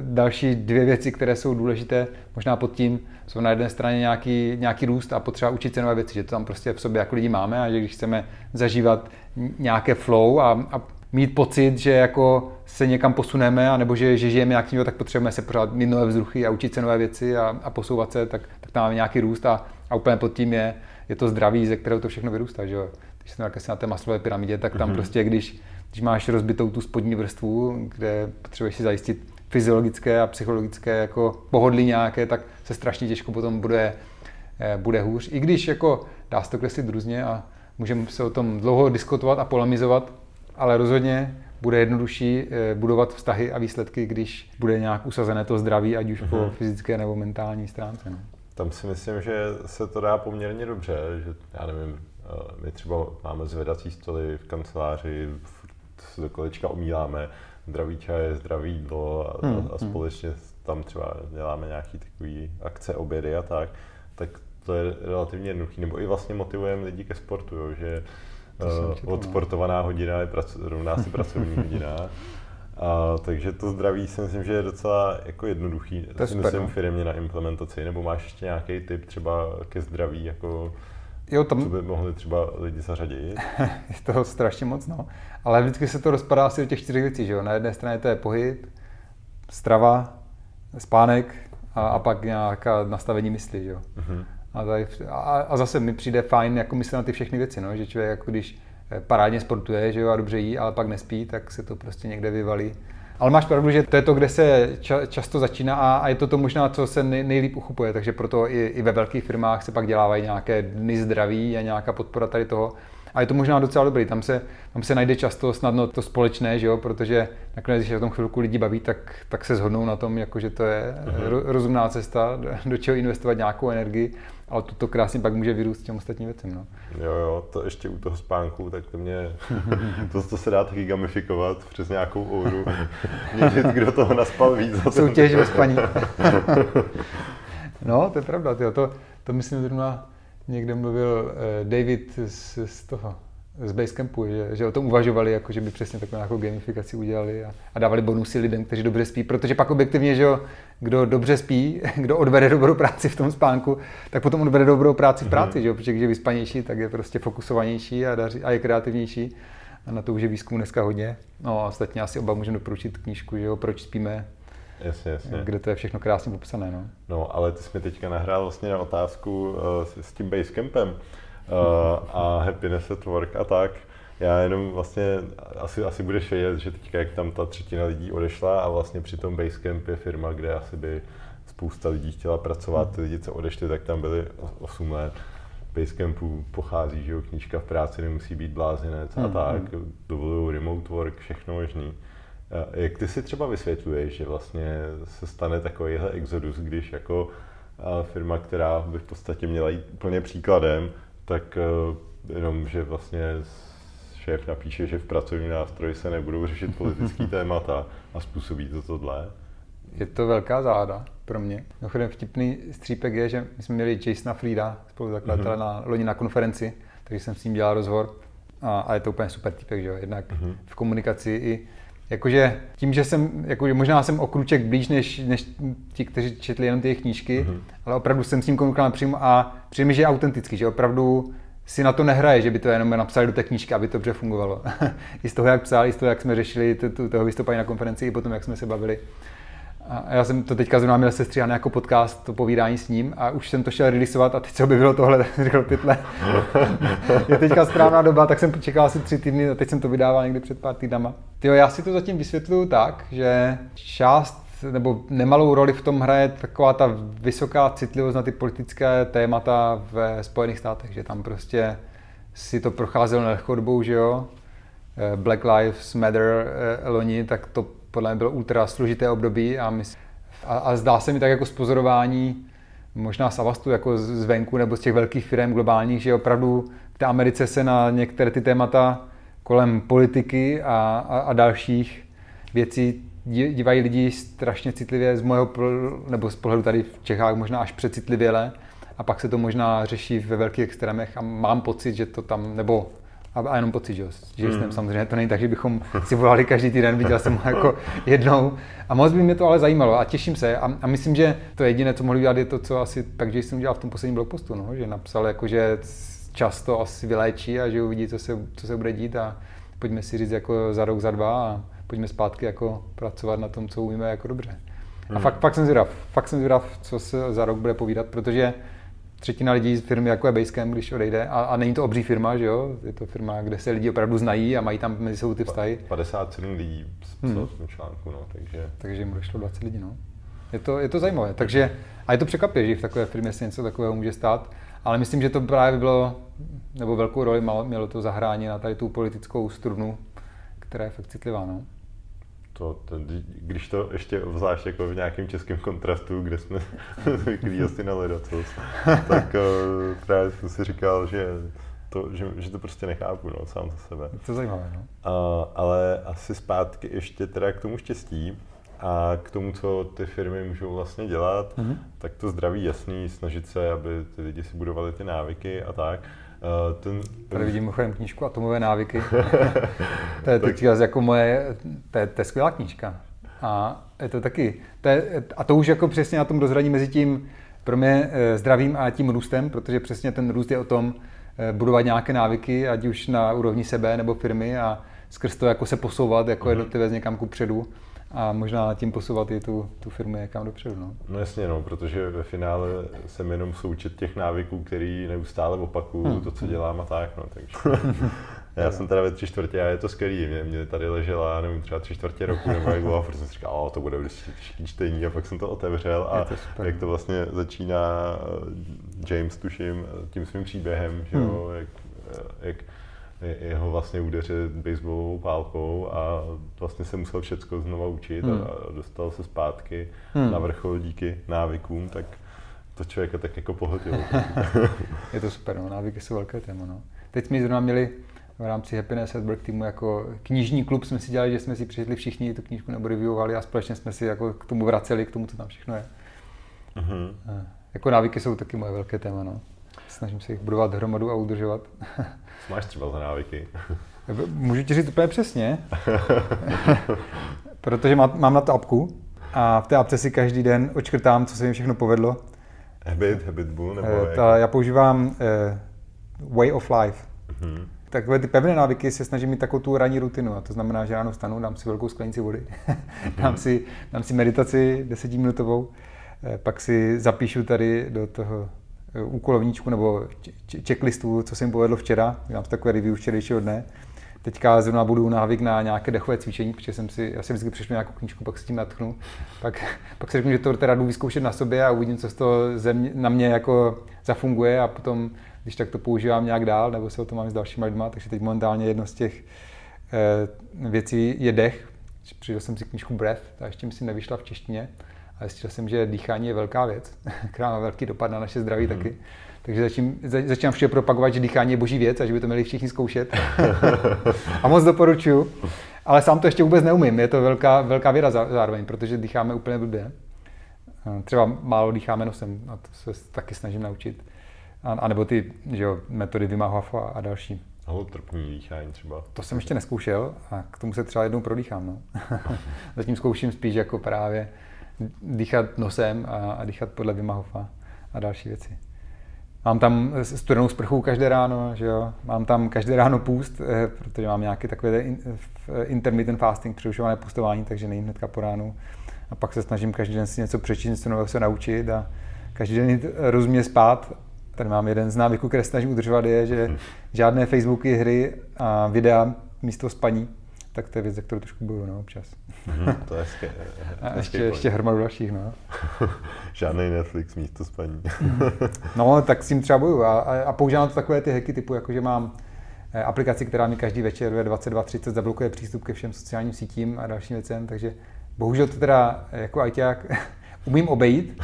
S2: další dvě věci, které jsou důležité, možná pod tím, jsou na jedné straně nějaký, nějaký růst a potřeba učit se nové věci, že to tam prostě v sobě jako lidi máme a že když chceme zažívat nějaké flow a, a mít pocit, že jako se někam posuneme, anebo že, že žijeme nějak tak potřebujeme se pořád mít nové vzruchy a učit se nové věci a, a posouvat se, tak, tak tam máme nějaký růst a, a úplně pod tím je, je to zdraví, ze kterého to všechno vyrůstá. Že? Když jsem na té maslové pyramidě, tak tam mm-hmm. prostě, když, když máš rozbitou tu spodní vrstvu, kde potřebuješ si zajistit fyziologické a psychologické jako pohodlí nějaké, tak se strašně těžko potom bude, eh, bude hůř. I když jako dá se to kreslit různě a můžeme se o tom dlouho diskutovat a polemizovat, ale rozhodně bude jednodušší eh, budovat vztahy a výsledky, když bude nějak usazené to zdraví, ať už mm-hmm. po mhm. fyzické nebo mentální stránce. No.
S1: Tam si myslím, že se to dá poměrně dobře, že já nevím, eh, my třeba máme zvedací stoly v kanceláři, do kolečka omíláme, zdraví čaje, zdraví jídlo a, hmm, a hmm. společně tam třeba děláme nějaký takový akce, obědy a tak, tak to je relativně jednoduché. Nebo i vlastně motivujeme lidi ke sportu, jo, že uh, odsportovaná hodina je prac, rovná si pracovní hodina. A, takže to zdraví si myslím, že je docela jako jednoduchý. To je myslím no. firmě na implementaci. Nebo máš ještě nějaký tip třeba ke zdraví, jako Jo, tam... Co by mohli třeba lidi zařadit?
S2: je toho strašně moc, no. Ale vždycky se to rozpadá asi do těch čtyř věcí, že jo. Na jedné straně to je pohyb, strava, spánek a, a pak nějaká nastavení mysli, že jo. Uh-huh. A, tady, a, a, zase mi přijde fajn jako myslet na ty všechny věci, no, že člověk jako když parádně sportuje, že jo, a dobře jí, ale pak nespí, tak se to prostě někde vyvalí. Ale máš pravdu, že to je to, kde se ča- často začíná a, a je to to možná, co se nej, nejlíp uchopuje, takže proto i, i ve velkých firmách se pak dělávají nějaké dny zdraví a nějaká podpora tady toho. A je to možná docela dobrý, tam se, tam se najde často snadno to společné, že jo? protože nakonec, když se o tom chvilku lidi baví, tak, tak se shodnou na tom, jako, že to je uh-huh. rozumná cesta, do čeho investovat nějakou energii, ale to, to krásně pak může vyrůst těm ostatním věcem. No.
S1: Jo, jo, to ještě u toho spánku, tak to mě, to, to se dá taky gamifikovat přes nějakou ouru. Měřit, kdo toho naspal víc.
S2: Soutěž ve spaní. no, to je pravda, tyjo, to, to myslím zrovna někde mluvil eh, David z, z toho, z Basecampu, že, že o tom uvažovali, jako, že by přesně takovou nějakou gamifikaci udělali a, a dávali bonusy lidem, kteří dobře spí, protože pak objektivně, že jo, kdo dobře spí, kdo odvede dobrou práci v tom spánku, tak potom odvede dobrou práci v mhm. práci, mm-hmm. že jo, protože když je vyspanější, tak je prostě fokusovanější a, daří, a je kreativnější. A na to už je výzkum dneska hodně. No a ostatně asi oba můžeme doporučit knížku, že jo, proč spíme,
S1: Jasně, jasně.
S2: Kde to je všechno krásně popsané. No,
S1: no ale ty jsi mi teďka nahrál vlastně na otázku uh, s, s tím Basecampem uh, a Happiness at Work a tak. Já jenom vlastně, asi, asi budeš vědět, že teďka jak tam ta třetina lidí odešla a vlastně při tom Basecamp je firma, kde asi by spousta lidí chtěla pracovat, ty lidi, co odešli, tak tam byli 8 let. Basecampu pochází, že jo, knížka v práci nemusí být blázinec a mm, tak, mm. dovolují remote work, všechno možný. Jak ty si třeba vysvětluješ, že vlastně se stane takovýhle exodus, když jako firma, která by v podstatě měla jít úplně příkladem, tak e, jenom, že vlastně šéf napíše, že v pracovním nástroji se nebudou řešit politické témata a způsobí to tohle.
S2: Je to velká záda pro mě. Mimochodem vtipný střípek je, že my jsme měli Jasona Frida, spoluzakladatele mm-hmm. na loni na konferenci, takže jsem s ním dělal rozhovor a, a je to úplně super typek, že jo, jednak mm-hmm. v komunikaci i Jakože tím, že jsem, jakože možná jsem o kruček blíž než, než ti, kteří četli jenom ty knížky, mm-hmm. ale opravdu jsem s ním komunikoval napřímo a přijde že je autentický, že opravdu si na to nehraje, že by to jenom napsali do té knížky, aby to dobře fungovalo. I z toho, jak psal, i z toho, jak jsme řešili toho vystoupení na konferenci, i potom, jak jsme se bavili. A já jsem to teďka zrovna měl sestříhané jako podcast, to povídání s ním a už jsem to šel releaseovat a teď se objevilo tohle, tak jsem řekl pytle. je teďka správná doba, tak jsem čekal asi tři týdny a teď jsem to vydával někdy před pár týdnama. Tyjo, já si to zatím vysvětluju tak, že část nebo nemalou roli v tom hraje taková ta vysoká citlivost na ty politické témata ve Spojených státech, že tam prostě si to procházelo nelehkou dobou, že jo. Eh, Black Lives Matter eh, loni, tak to podle mě bylo ultra složité období a, my, a, a zdá se mi tak jako z pozorování možná z Avastu jako zvenku nebo z těch velkých firm globálních, že opravdu v té Americe se na některé ty témata kolem politiky a, a, a dalších věcí dívají lidi strašně citlivě z mého, nebo z pohledu tady v Čechách možná až přecitlivěle a pak se to možná řeší ve velkých extrémech a mám pocit, že to tam, nebo a, a jenom pocit, že, že mm. jsem samozřejmě, to není tak, že bychom si volali každý týden, viděl jsem ho jako jednou a moc by mě to ale zajímalo a těším se a, a myslím, že to jediné, co mohli udělat, je to, co asi tak, že jsem udělal v tom posledním blogpostu, no, že napsal jako, že často asi vyléčí a že uvidí, co se, co se bude dít a pojďme si říct jako za rok, za dva a pojďme zpátky jako pracovat na tom, co umíme jako dobře. A hmm. fakt, fakt jsem zvědav, fakt jsem zvědav, co se za rok bude povídat, protože třetina lidí z firmy jako je Basecamp, když odejde, a, a není to obří firma, že jo, je to firma, kde se lidi opravdu znají a mají tam mezi sebou ty vztahy.
S1: 57 lidí hmm. článku, no, takže...
S2: Takže jim došlo 20 lidí, no. Je to, je to zajímavé, takže, a je to překvapivé, že v takové firmě se něco takového může stát, ale myslím, že to právě bylo, nebo velkou roli mělo to zahrání na tady tu politickou strunu, která je fakt citlivá, no
S1: to, to, když to ještě vzlášť jako v nějakém českém kontrastu, kde jsme zvyklí asi na ledacos, tak uh, právě jsem si říkal, že to, že, že to prostě nechápu, no, sám za sebe.
S2: To je zajímavé, no.
S1: Uh, ale asi zpátky ještě teda k tomu štěstí a k tomu, co ty firmy můžou vlastně dělat, mm-hmm. tak to zdraví jasný, snažit se, aby ty lidi si budovali ty návyky a tak.
S2: Uh, ten. Tady vidím mimochodem knížku Atomové návyky. to je tak... jako moje, to je, to je skvělá knížka. A je to taky, to je, a to už jako přesně na tom rozhraní mezi tím pro mě eh, zdravím a tím růstem, protože přesně ten růst je o tom eh, budovat nějaké návyky, ať už na úrovni sebe nebo firmy a skrz to jako se posouvat jako mm-hmm. jednotlivec někam ku předu a možná tím posouvat i tu, tu firmu někam dopředu. No.
S1: no jasně, no, protože ve finále jsem jenom součet těch návyků, který neustále opakuju, hmm. to, co dělám a tak, no, takže já jsem teda ve tři čtvrtě a je to skvělý, mě, mě tady ležela, nevím, třeba tři čtvrtě roku nebo jak bylo, a jsem si říkal, to bude vždycky čtení a pak jsem to otevřel a to jak to vlastně začíná eh, James, tuším, tím svým příběhem, že jo, hmm. jak, eh, jak jeho vlastně udeřit baseballovou pálkou a vlastně se musel všechno znova učit hmm. a dostal se zpátky hmm. na vrchol díky návykům, tak to člověka tak jako pohodilo.
S2: je to super, no, návyky jsou velké téma. No. Teď jsme zrovna měli v rámci Happiness at Work týmu jako knižní klub jsme si dělali, že jsme si přišli všichni tu knížku nebo reviewovali a společně jsme si jako k tomu vraceli, k tomu, co tam všechno je. Uh-huh. Jako návyky jsou taky moje velké téma. No. Snažím se jich budovat hromadu a udržovat.
S1: Co máš třeba za návyky?
S2: Můžu ti říct úplně přesně, protože mám na to apku a v té apce si každý den očkrtám, co se mi všechno povedlo.
S1: Habit, habit bull, nebo
S2: eh, ta, Já používám uh, way of life. Mm-hmm. Takové ty pevné návyky se snažím mít takovou tu ranní rutinu. A to znamená, že ráno vstanu, dám si velkou sklenici vody, dám, si, dám si meditaci desetiminutovou, eh, pak si zapíšu tady do toho úkolovníčku nebo checklistu, co jsem povedl včera, mám takové review včerejšího dne, teďka zrovna budu návyk na nějaké dechové cvičení, protože jsem si, já si vždycky přečtu nějakou knížku, pak s tím natchnu. Pak, pak si řeknu, že to teda jdu vyzkoušet na sobě a uvidím, co z toho země, na mě jako zafunguje a potom, když tak to používám nějak dál, nebo se o to mám s dalšíma lidma, takže teď momentálně jedno z těch eh, věcí je dech. Přišel jsem si knížku Breath, ta ještě myslím nevyšla v češtině, a zjistil jsem, že dýchání je velká věc, která má velký dopad na naše zdraví mm. taky. Takže začím, začínám všude propagovat, že dýchání je boží věc a že by to měli všichni zkoušet. a moc doporučuji. Ale sám to ještě vůbec neumím. Je to velká, velká věda zároveň, protože dýcháme úplně blbě. Třeba málo dýcháme nosem a to se taky snažím naučit. A, a nebo ty že jo, metody Hof a další.
S1: Holotrpní dýchání třeba.
S2: To jsem ještě neskoušel a k tomu se třeba jednou prodýchám. No. Zatím zkouším spíš jako právě dýchat nosem a, a dýchat podle Wim Hofa a další věci. Mám tam studenou sprchu každé ráno, že jo? mám tam každé ráno půst, eh, protože mám nějaký takové intermittent fasting, přerušované pustování, takže nejím hnedka po ránu. A pak se snažím každý den si něco přečíst, něco nového se naučit a každý den jít rozumně spát. Tady mám jeden z návyků, které snažím udržovat, je, že hm. žádné Facebooky, hry a videa místo spaní tak to je věc, za kterou trošku bojuju, no, občas.
S1: Mm, to je hezké.
S2: A ještě, ještě hromadu dalších, no.
S1: Žádný Netflix místo spaní.
S2: no, tak s tím třeba bojuju. A, a používám to takové ty hacky typu, jako že mám eh, aplikaci, která mi každý večer ve 22.30 zablokuje přístup ke všem sociálním sítím a dalším věcem, takže bohužel to teda jako ajťák umím obejít,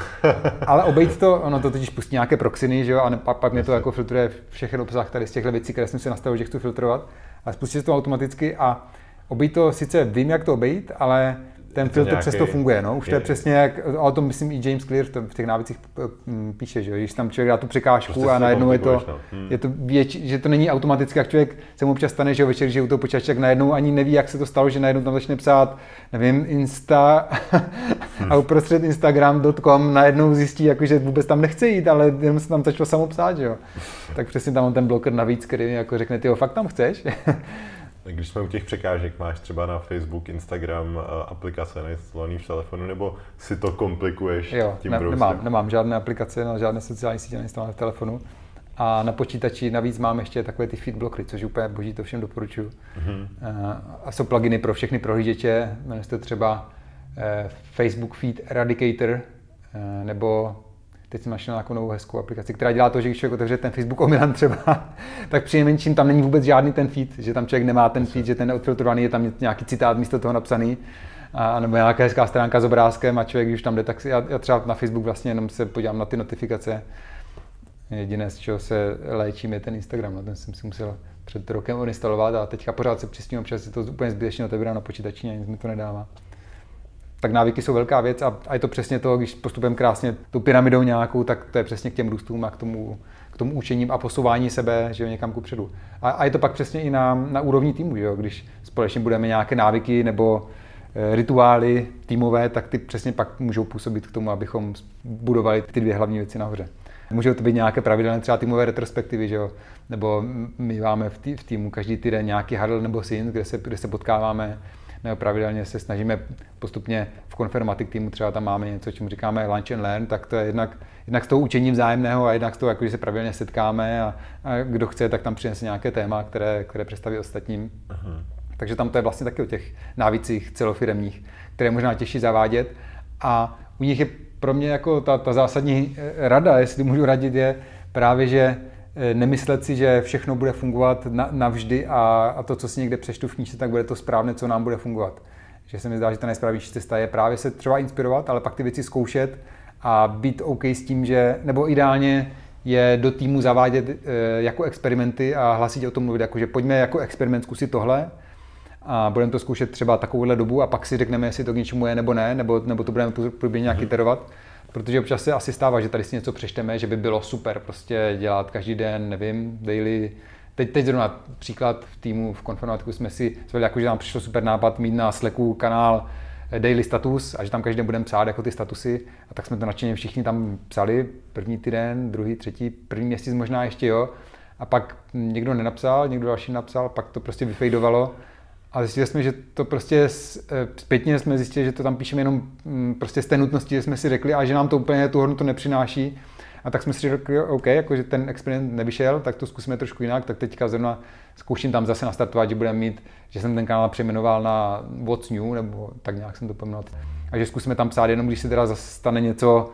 S2: ale obejít to, ono to totiž pustí nějaké proxiny, že jo, a pak, pak mě to jako filtruje všechny obsah tady z těchto věcí, které jsem si nastavil, že chci filtrovat, a spustí se to automaticky a Obejít to sice vím, jak to obejít, ale ten filtr nějaký... přesto funguje. No? Už je, to je přesně jak, o tom myslím i James Clear v těch návicích píše, že když tam člověk dá tu překážku prostě a najednou je to, no. hmm. je to věč, že to není automaticky, jak člověk se mu občas stane, že večer, že u toho počítače, tak najednou ani neví, jak se to stalo, že najednou tam začne psát, nevím, Insta hmm. a uprostřed Instagram.com najednou zjistí, jako, že vůbec tam nechce jít, ale jenom se tam začalo samo psát, že jo. tak přesně tam on ten bloker navíc, který jako řekne, ty fakt tam chceš.
S1: Když jsme u těch překážek, máš třeba na Facebook, Instagram aplikace nainstalované v telefonu, nebo si to komplikuješ
S2: jo, tím ne, nemám, nemám žádné aplikace na žádné sociální sítě nainstalované v telefonu. A na počítači navíc mám ještě takové ty feed blockery, což úplně boží, to všem doporučuji. Mm-hmm. A jsou pluginy pro všechny prohlížeče, jmenuje se třeba eh, Facebook Feed Eradicator, eh, nebo teď jsem našel nějakou novou hezkou aplikaci, která dělá to, že když člověk otevře ten Facebook omylem třeba, tak při nejmenším tam není vůbec žádný ten feed, že tam člověk nemá ten feed, že ten odfiltrovaný je tam nějaký citát místo toho napsaný, a, nebo nějaká hezká stránka s obrázkem a člověk, když tam jde, tak si, já, já třeba na Facebook vlastně jenom se podívám na ty notifikace. Jediné, z čeho se léčím, je ten Instagram, no, ten jsem si musel před rokem odinstalovat a teďka pořád se přistím, občas si to úplně zbytečně otevírám na počítači a nic mi to nedává tak návyky jsou velká věc a, a je to přesně to, když postupujeme krásně tu pyramidou nějakou, tak to je přesně k těm růstům a k tomu, k tomu učením a posouvání sebe, že jo, někam ku předu. A, a je to pak přesně i na, na úrovni týmu, že jo, když společně budeme nějaké návyky nebo e, rituály týmové, tak ty přesně pak můžou působit k tomu, abychom budovali ty dvě hlavní věci nahoře. Můžou to být nějaké pravidelné třeba týmové retrospektivy, že jo? nebo my máme v, tý, v týmu každý týden nějaký huddle nebo syn, kde se, kde se potkáváme pravidelně se snažíme postupně v konfirmatik týmu, třeba tam máme něco, čemu říkáme lunch and learn, tak to je jednak, jednak s tou učením vzájemného a jednak s tou, jako, že se pravidelně setkáme a, a kdo chce, tak tam přinese nějaké téma, které, které představí ostatním. Uh-huh. Takže tam to je vlastně taky o těch návících celofiremních, které možná těžší zavádět a u nich je pro mě jako ta, ta zásadní eh, rada, jestli můžu radit, je právě, že nemyslet si, že všechno bude fungovat navždy a, a to, co si někde přečtu v knížce, tak bude to správné, co nám bude fungovat. Že se mi zdá, že ta nejsprávnější cesta je právě se třeba inspirovat, ale pak ty věci zkoušet a být OK s tím, že, nebo ideálně je do týmu zavádět e, jako experimenty a hlasitě o tom mluvit, jako že pojďme jako experiment zkusit tohle a budeme to zkoušet třeba takovouhle dobu a pak si řekneme, jestli to k něčemu je nebo ne, nebo, nebo to budeme průběžně nějak mhm. iterovat. Protože občas se asi stává, že tady si něco přečteme, že by bylo super prostě dělat každý den, nevím, daily. Teď, teď zrovna příklad v týmu v Konformatiku jsme si zvedli, jako, že nám přišlo super nápad mít na Slacku kanál eh, daily status a že tam každý den budeme psát jako ty statusy. A tak jsme to nadšeně všichni tam psali, první týden, druhý, třetí, první měsíc možná ještě jo. A pak někdo nenapsal, někdo další napsal, pak to prostě vyfejdovalo a zjistili jsme, že to prostě eh, zpětně jsme zjistili, že to tam píšeme jenom mm, prostě z té nutnosti, že jsme si řekli, a že nám to úplně tu hodnotu nepřináší. A tak jsme si řekli, OK, jako, že ten experiment nevyšel, tak to zkusíme trošku jinak, tak teďka zrovna zkouším tam zase nastartovat, že budeme mít, že jsem ten kanál přejmenoval na What's New, nebo tak nějak jsem to pojmenoval. A že zkusíme tam psát jenom, když se teda stane něco,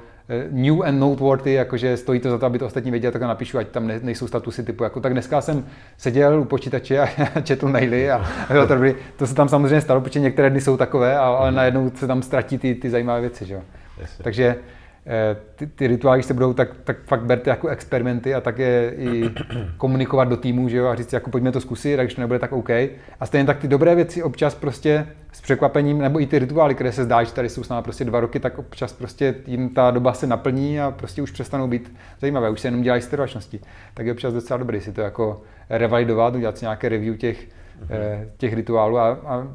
S2: new and noteworthy, jakože stojí to za to, aby to ostatní věděli, tak to napíšu, ať tam nejsou statusy typu, jako tak dneska jsem seděl u počítače a četl maily a bylo to dobrý. To se tam samozřejmě stalo, protože některé dny jsou takové, ale najednou se tam ztratí ty, ty zajímavé věci, že jo. Takže Eh, ty, ty rituály, se budou, tak, tak fakt berte jako experimenty a také i komunikovat do týmu, že jo, a říct, jako pojďme to zkusit, a když to nebude, tak OK. A stejně tak ty dobré věci občas prostě s překvapením, nebo i ty rituály, které se zdá, že tady jsou s námi prostě dva roky, tak občas prostě jim ta doba se naplní a prostě už přestanou být zajímavé, už se jenom dělají z Tak je občas docela dobrý si to jako revalidovat, udělat si nějaké review těch, mm-hmm. těch rituálů a, a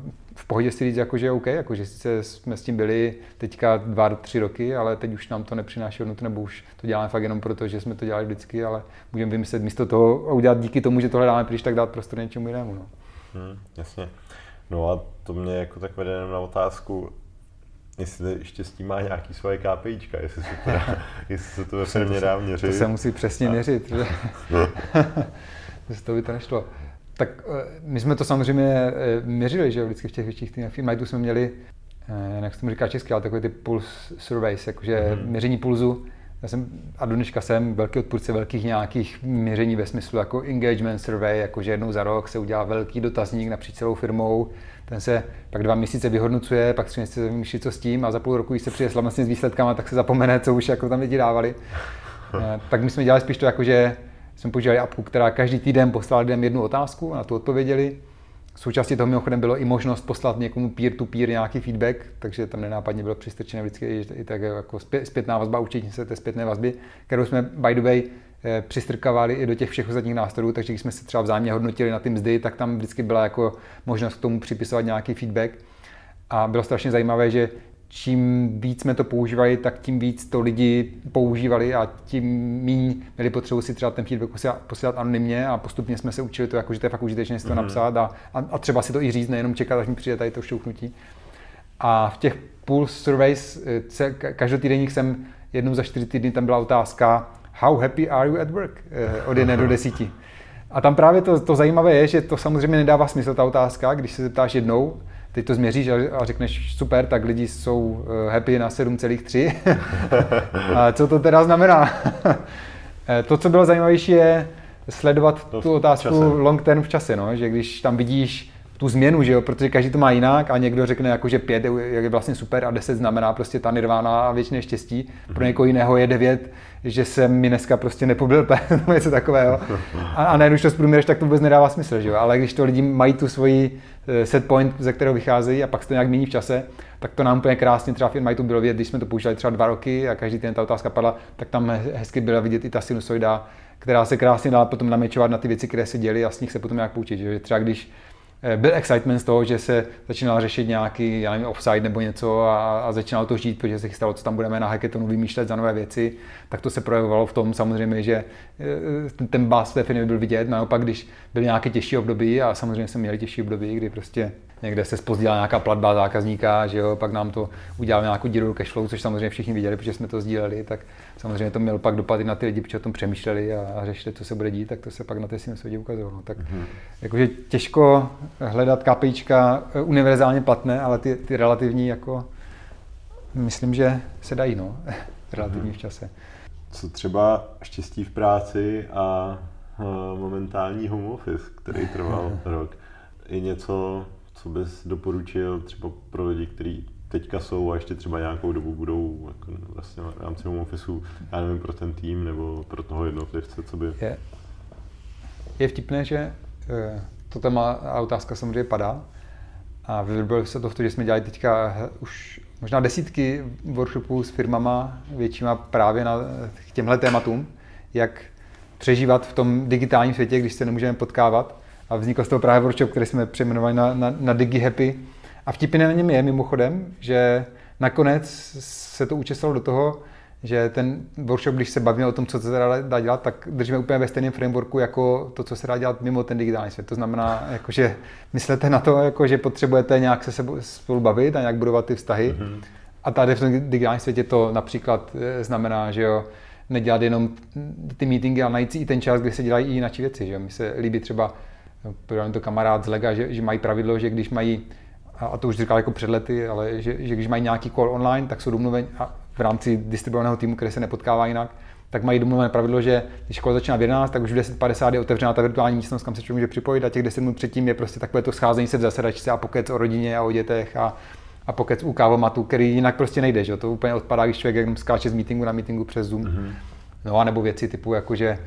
S2: pohodě si říct, jako, že OK, jako, že sice jsme s tím byli teďka dva, tři roky, ale teď už nám to nepřináší hodnotu, nebo už to děláme fakt jenom proto, že jsme to dělali vždycky, ale můžeme vymyslet místo toho a udělat díky tomu, že tohle dáme příliš, tak dát prostor něčemu jinému. No.
S1: Hmm, jasně. No a to mě jako tak vede na otázku, jestli štěstí má nějaký svoje KPIčka, jestli se to, dá, jestli se to ve firmě dá měřit.
S2: To se musí přesně měřit, že? to by to nešlo. Tak eh, my jsme to samozřejmě eh, měřili, že vždycky v těch větších týmech. tu jsme měli, eh, jak se tomu říká česky, ale takový ty pulse surveys, jakože mm-hmm. měření pulzu. Já jsem, a do dneška jsem velký odpůrce velkých nějakých měření ve smyslu jako engagement survey, jakože jednou za rok se udělá velký dotazník napříč celou firmou, ten se pak dva měsíce vyhodnocuje, pak tři měsíce vymýšlí, co s tím a za půl roku, když se přijde slavnostně s výsledkama, tak se zapomene, co už jako tam lidi dávali. tak my jsme dělali spíš to jako, že jsme používali apku, která každý týden poslala lidem jednu otázku a na to odpověděli. Součástí toho mimochodem bylo i možnost poslat někomu peer-to-peer nějaký feedback, takže tam nenápadně bylo přistrčené vždycky i tak jako zpětná vazba, učení se té zpětné vazby, kterou jsme by the way eh, přistrkávali i do těch všech ostatních nástrojů, takže když jsme se třeba vzájemně hodnotili na ty mzdy, tak tam vždycky byla jako možnost k tomu připisovat nějaký feedback. A bylo strašně zajímavé, že čím víc jsme to používali, tak tím víc to lidi používali a tím méně měli potřebu si třeba ten feedback posílat anonymně a postupně jsme se učili to, jako, že to je fakt užitečné si to mm-hmm. napsat a, a, a, třeba si to i říct, nejenom čekat, až mi přijde tady to šťouknutí. A v těch pulse surveys, eh, každotýdenních jsem jednou za čtyři týdny tam byla otázka How happy are you at work? Eh, od jedné do desíti. A tam právě to, to zajímavé je, že to samozřejmě nedává smysl, ta otázka, když se zeptáš jednou, teď to změříš a řekneš super, tak lidi jsou eh, happy na 7,3. a co to teda znamená? Eh, to, co bylo zajímavější, je sledovat to tu otázku long term v čase, no? že když tam vidíš tu změnu, že jo, protože každý to má jinak a někdo řekne jako, že pět je vlastně super a deset znamená prostě ta nirvána a věčné štěstí. Pro někoho jiného je devět, že jsem mi dneska prostě nepobil pes nebo něco takového. A, a najednou, když to zprůměreš, tak to vůbec nedává smysl, že jo. Ale když to lidi mají tu svoji eh, set point, ze kterého vycházejí a pak se to nějak mění v čase, tak to nám úplně krásně třeba v tu bylo vidět, když jsme to používali třeba dva roky a každý den ta otázka padla, tak tam hezky byla vidět i ta sinusoida, která se krásně dala potom naměčovat na ty věci, které se děly a z nich se potom nějak poučit. Že třeba když byl excitement z toho, že se začínal řešit nějaký, já nevím, offside nebo něco a, a začínalo to žít, protože se chystalo, co tam budeme na hackathonu vymýšlet za nové věci, tak to se projevovalo v tom samozřejmě, že eh, ten bás té firmy byl vidět, naopak když byly nějaké těžší období a samozřejmě jsme měli těžší období, kdy prostě někde se spozdila nějaká platba zákazníka, že jo, pak nám to udělal nějakou díru cashflow, což samozřejmě všichni viděli, protože jsme to sdíleli, tak samozřejmě to mělo pak dopady na ty lidi, protože o tom přemýšleli a, a řešili, co se bude dít, tak to se pak na té sinusoidě ukazovalo. Tak mm-hmm. jakože těžko hledat KPIčka eh, univerzálně platné, ale ty, ty relativní jako myslím, že se dají, no, relativní mm-hmm. v čase.
S1: Co třeba štěstí v práci a momentální home office, který trval rok, je něco, co bys doporučil třeba pro lidi, kteří teďka jsou a ještě třeba nějakou dobu budou jako vlastně v rámci home officeu, já nevím, pro ten tým nebo pro toho jednotlivce, co by...
S2: Je, je vtipné, že uh, to téma a otázka samozřejmě padá. A vyvrbilo se to v tom, že jsme dělali teďka už možná desítky workshopů s firmama většíma právě na těmhle tématům, jak přežívat v tom digitálním světě, když se nemůžeme potkávat a vznikl z toho právě workshop, který jsme přejmenovali na, na, na Digi Happy. A vtipné na něm je mimochodem, že nakonec se to učesalo do toho, že ten workshop, když se bavíme o tom, co se dá dělat, tak držíme úplně ve stejném frameworku jako to, co se dá dělat mimo ten digitální svět. To znamená, jako, že myslete na to, jako, že potřebujete nějak se spolu bavit a nějak budovat ty vztahy. Mm-hmm. A tady v tom digitálním světě to například eh, znamená, že jo, nedělat jenom ty meetingy, ale najít si i ten čas, kdy se dělají i jiné věci. Že? Mi se líbí třeba, podal to kamarád z Lega, že, že mají pravidlo, že když mají, a to už říkal jako před lety, ale že, že když mají nějaký call online, tak jsou domluveni v rámci distribuovaného týmu, který se nepotkává jinak, tak mají domluvené pravidlo, že když škola začíná v 11, tak už v 10.50 je otevřená ta virtuální místnost, kam se člověk může připojit a těch 10 minut předtím je prostě takové to scházení se v zasedačce a pokec o rodině a o dětech a, a pokec u kávomatu, který jinak prostě nejde, že? to úplně odpadá, když člověk jenom skáče z meetingu na meetingu přes Zoom. Mm-hmm. No a nebo věci typu jako, že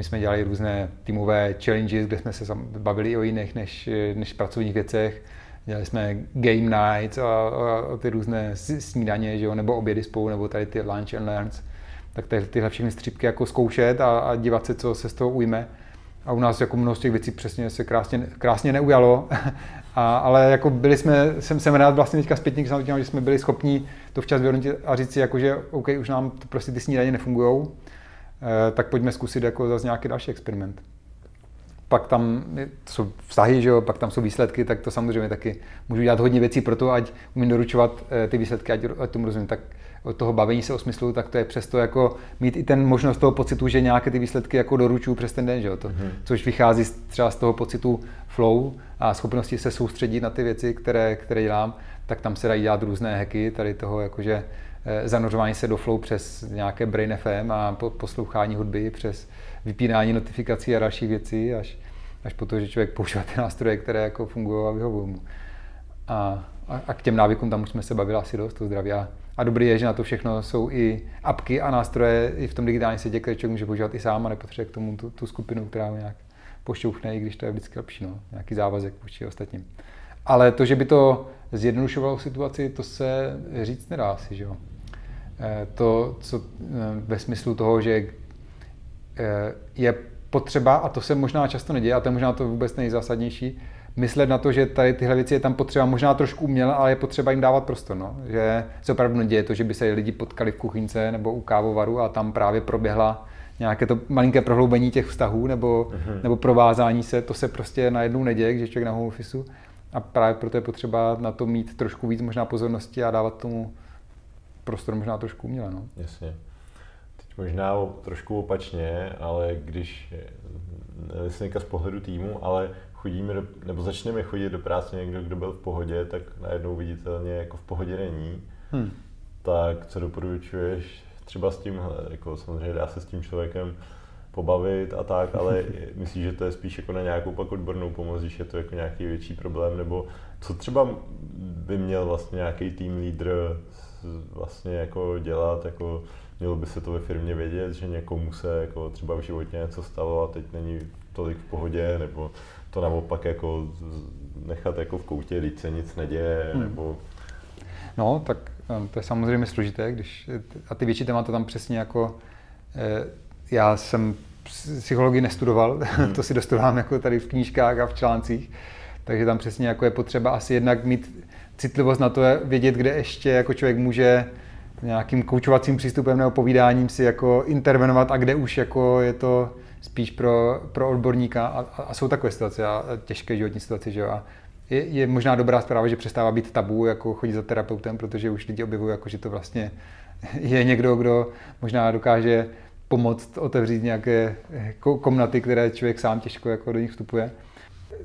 S2: my jsme dělali různé týmové challenges, kde jsme se bavili o jiných než, než pracovních věcech. Dělali jsme game nights a, a, a ty různé snídaně, že jo, nebo obědy spolu, nebo tady ty lunch and learns tak ty, tyhle všechny střípky jako zkoušet a, a dívat se, co se z toho ujme. A u nás jako mnoho z těch věcí přesně se krásně, krásně neujalo, a, ale jako byli jsme, jsem, jsem rád vlastně teďka zpětně, že jsme byli schopni to včas vyhodnotit a říct si, jako, že OK, už nám to prostě ty snídaně nefungují, eh, tak pojďme zkusit jako zase nějaký další experiment. Pak tam jsou vztahy, že jo, pak tam jsou výsledky, tak to samozřejmě taky můžu dělat hodně věcí pro to, ať umím doručovat eh, ty výsledky, ať, ať tomu rozumím. Tak od toho bavení se o smyslu, tak to je přesto jako mít i ten možnost toho pocitu, že nějaké ty výsledky jako doručuju přes ten den, že jo? To, mm-hmm. což vychází třeba z toho pocitu flow a schopnosti se soustředit na ty věci, které, které dělám, tak tam se dají dělat různé hacky, tady toho jakože eh, zanořování se do flow přes nějaké Brain FM a poslouchání hudby, přes vypínání notifikací a dalších věcí, až, až po to, že člověk používá ty nástroje, které jako fungují a vyhovují mu. A, a, a, k těm návykům tam už jsme se bavili asi dost, to zdraví. A, a dobrý je, že na to všechno jsou i apky a nástroje i v tom digitálním světě, které člověk může používat i sám a nepotřebuje k tomu tu, tu skupinu, která ho nějak pošťouchne, i když to je vždycky lepší, no, nějaký závazek vůči ostatním. Ale to, že by to zjednodušovalo situaci, to se říct nedá si, že jo. Eh, to, co eh, ve smyslu toho, že eh, je potřeba, a to se možná často neděje, a to je možná to vůbec nejzásadnější, myslet na to, že tady tyhle věci je tam potřeba možná trošku uměle, ale je potřeba jim dávat prostor. No? Že se opravdu neděje to, že by se lidi potkali v kuchyňce nebo u kávovaru a tam právě proběhla nějaké to malinké prohloubení těch vztahů nebo, uh-huh. nebo provázání se, to se prostě najednou neděje, když je člověk na home office. A právě proto je potřeba na to mít trošku víc možná pozornosti a dávat tomu prostor možná trošku uměle. No.
S1: Jasně. Teď možná trošku opačně, ale když, nevím z pohledu týmu, ale chodíme do, nebo začneme chodit do práce někdo, kdo byl v pohodě, tak najednou viditelně jako v pohodě není. Hmm. Tak co doporučuješ třeba s tím, jako samozřejmě dá se s tím člověkem pobavit a tak, ale myslíš, že to je spíš jako na nějakou pak odbornou pomoc, když je to jako nějaký větší problém, nebo co třeba by měl vlastně nějaký tým leader vlastně jako dělat, jako mělo by se to ve firmě vědět, že někomu se jako třeba v životě něco stalo a teď není tolik v pohodě, nebo to naopak jako nechat jako v koutě, když se nic neděje, hmm. nebo...
S2: No, tak um, to je samozřejmě složité, když, a ty větší témata tam přesně jako, eh, já jsem psychologii nestudoval, hmm. to si dostudovám jako tady v knížkách a v článcích, takže tam přesně jako je potřeba asi jednak mít citlivost na to, vědět, kde ještě jako člověk může nějakým koučovacím přístupem nebo povídáním si jako intervenovat a kde už jako je to spíš pro, pro odborníka a, a, a jsou takové situace a těžké životní situace, že jo. A je, je, možná dobrá zpráva, že přestává být tabu, jako chodit za terapeutem, protože už lidi objevují, jako, že to vlastně je někdo, kdo možná dokáže pomoct otevřít nějaké komnaty, které člověk sám těžko jako do nich vstupuje.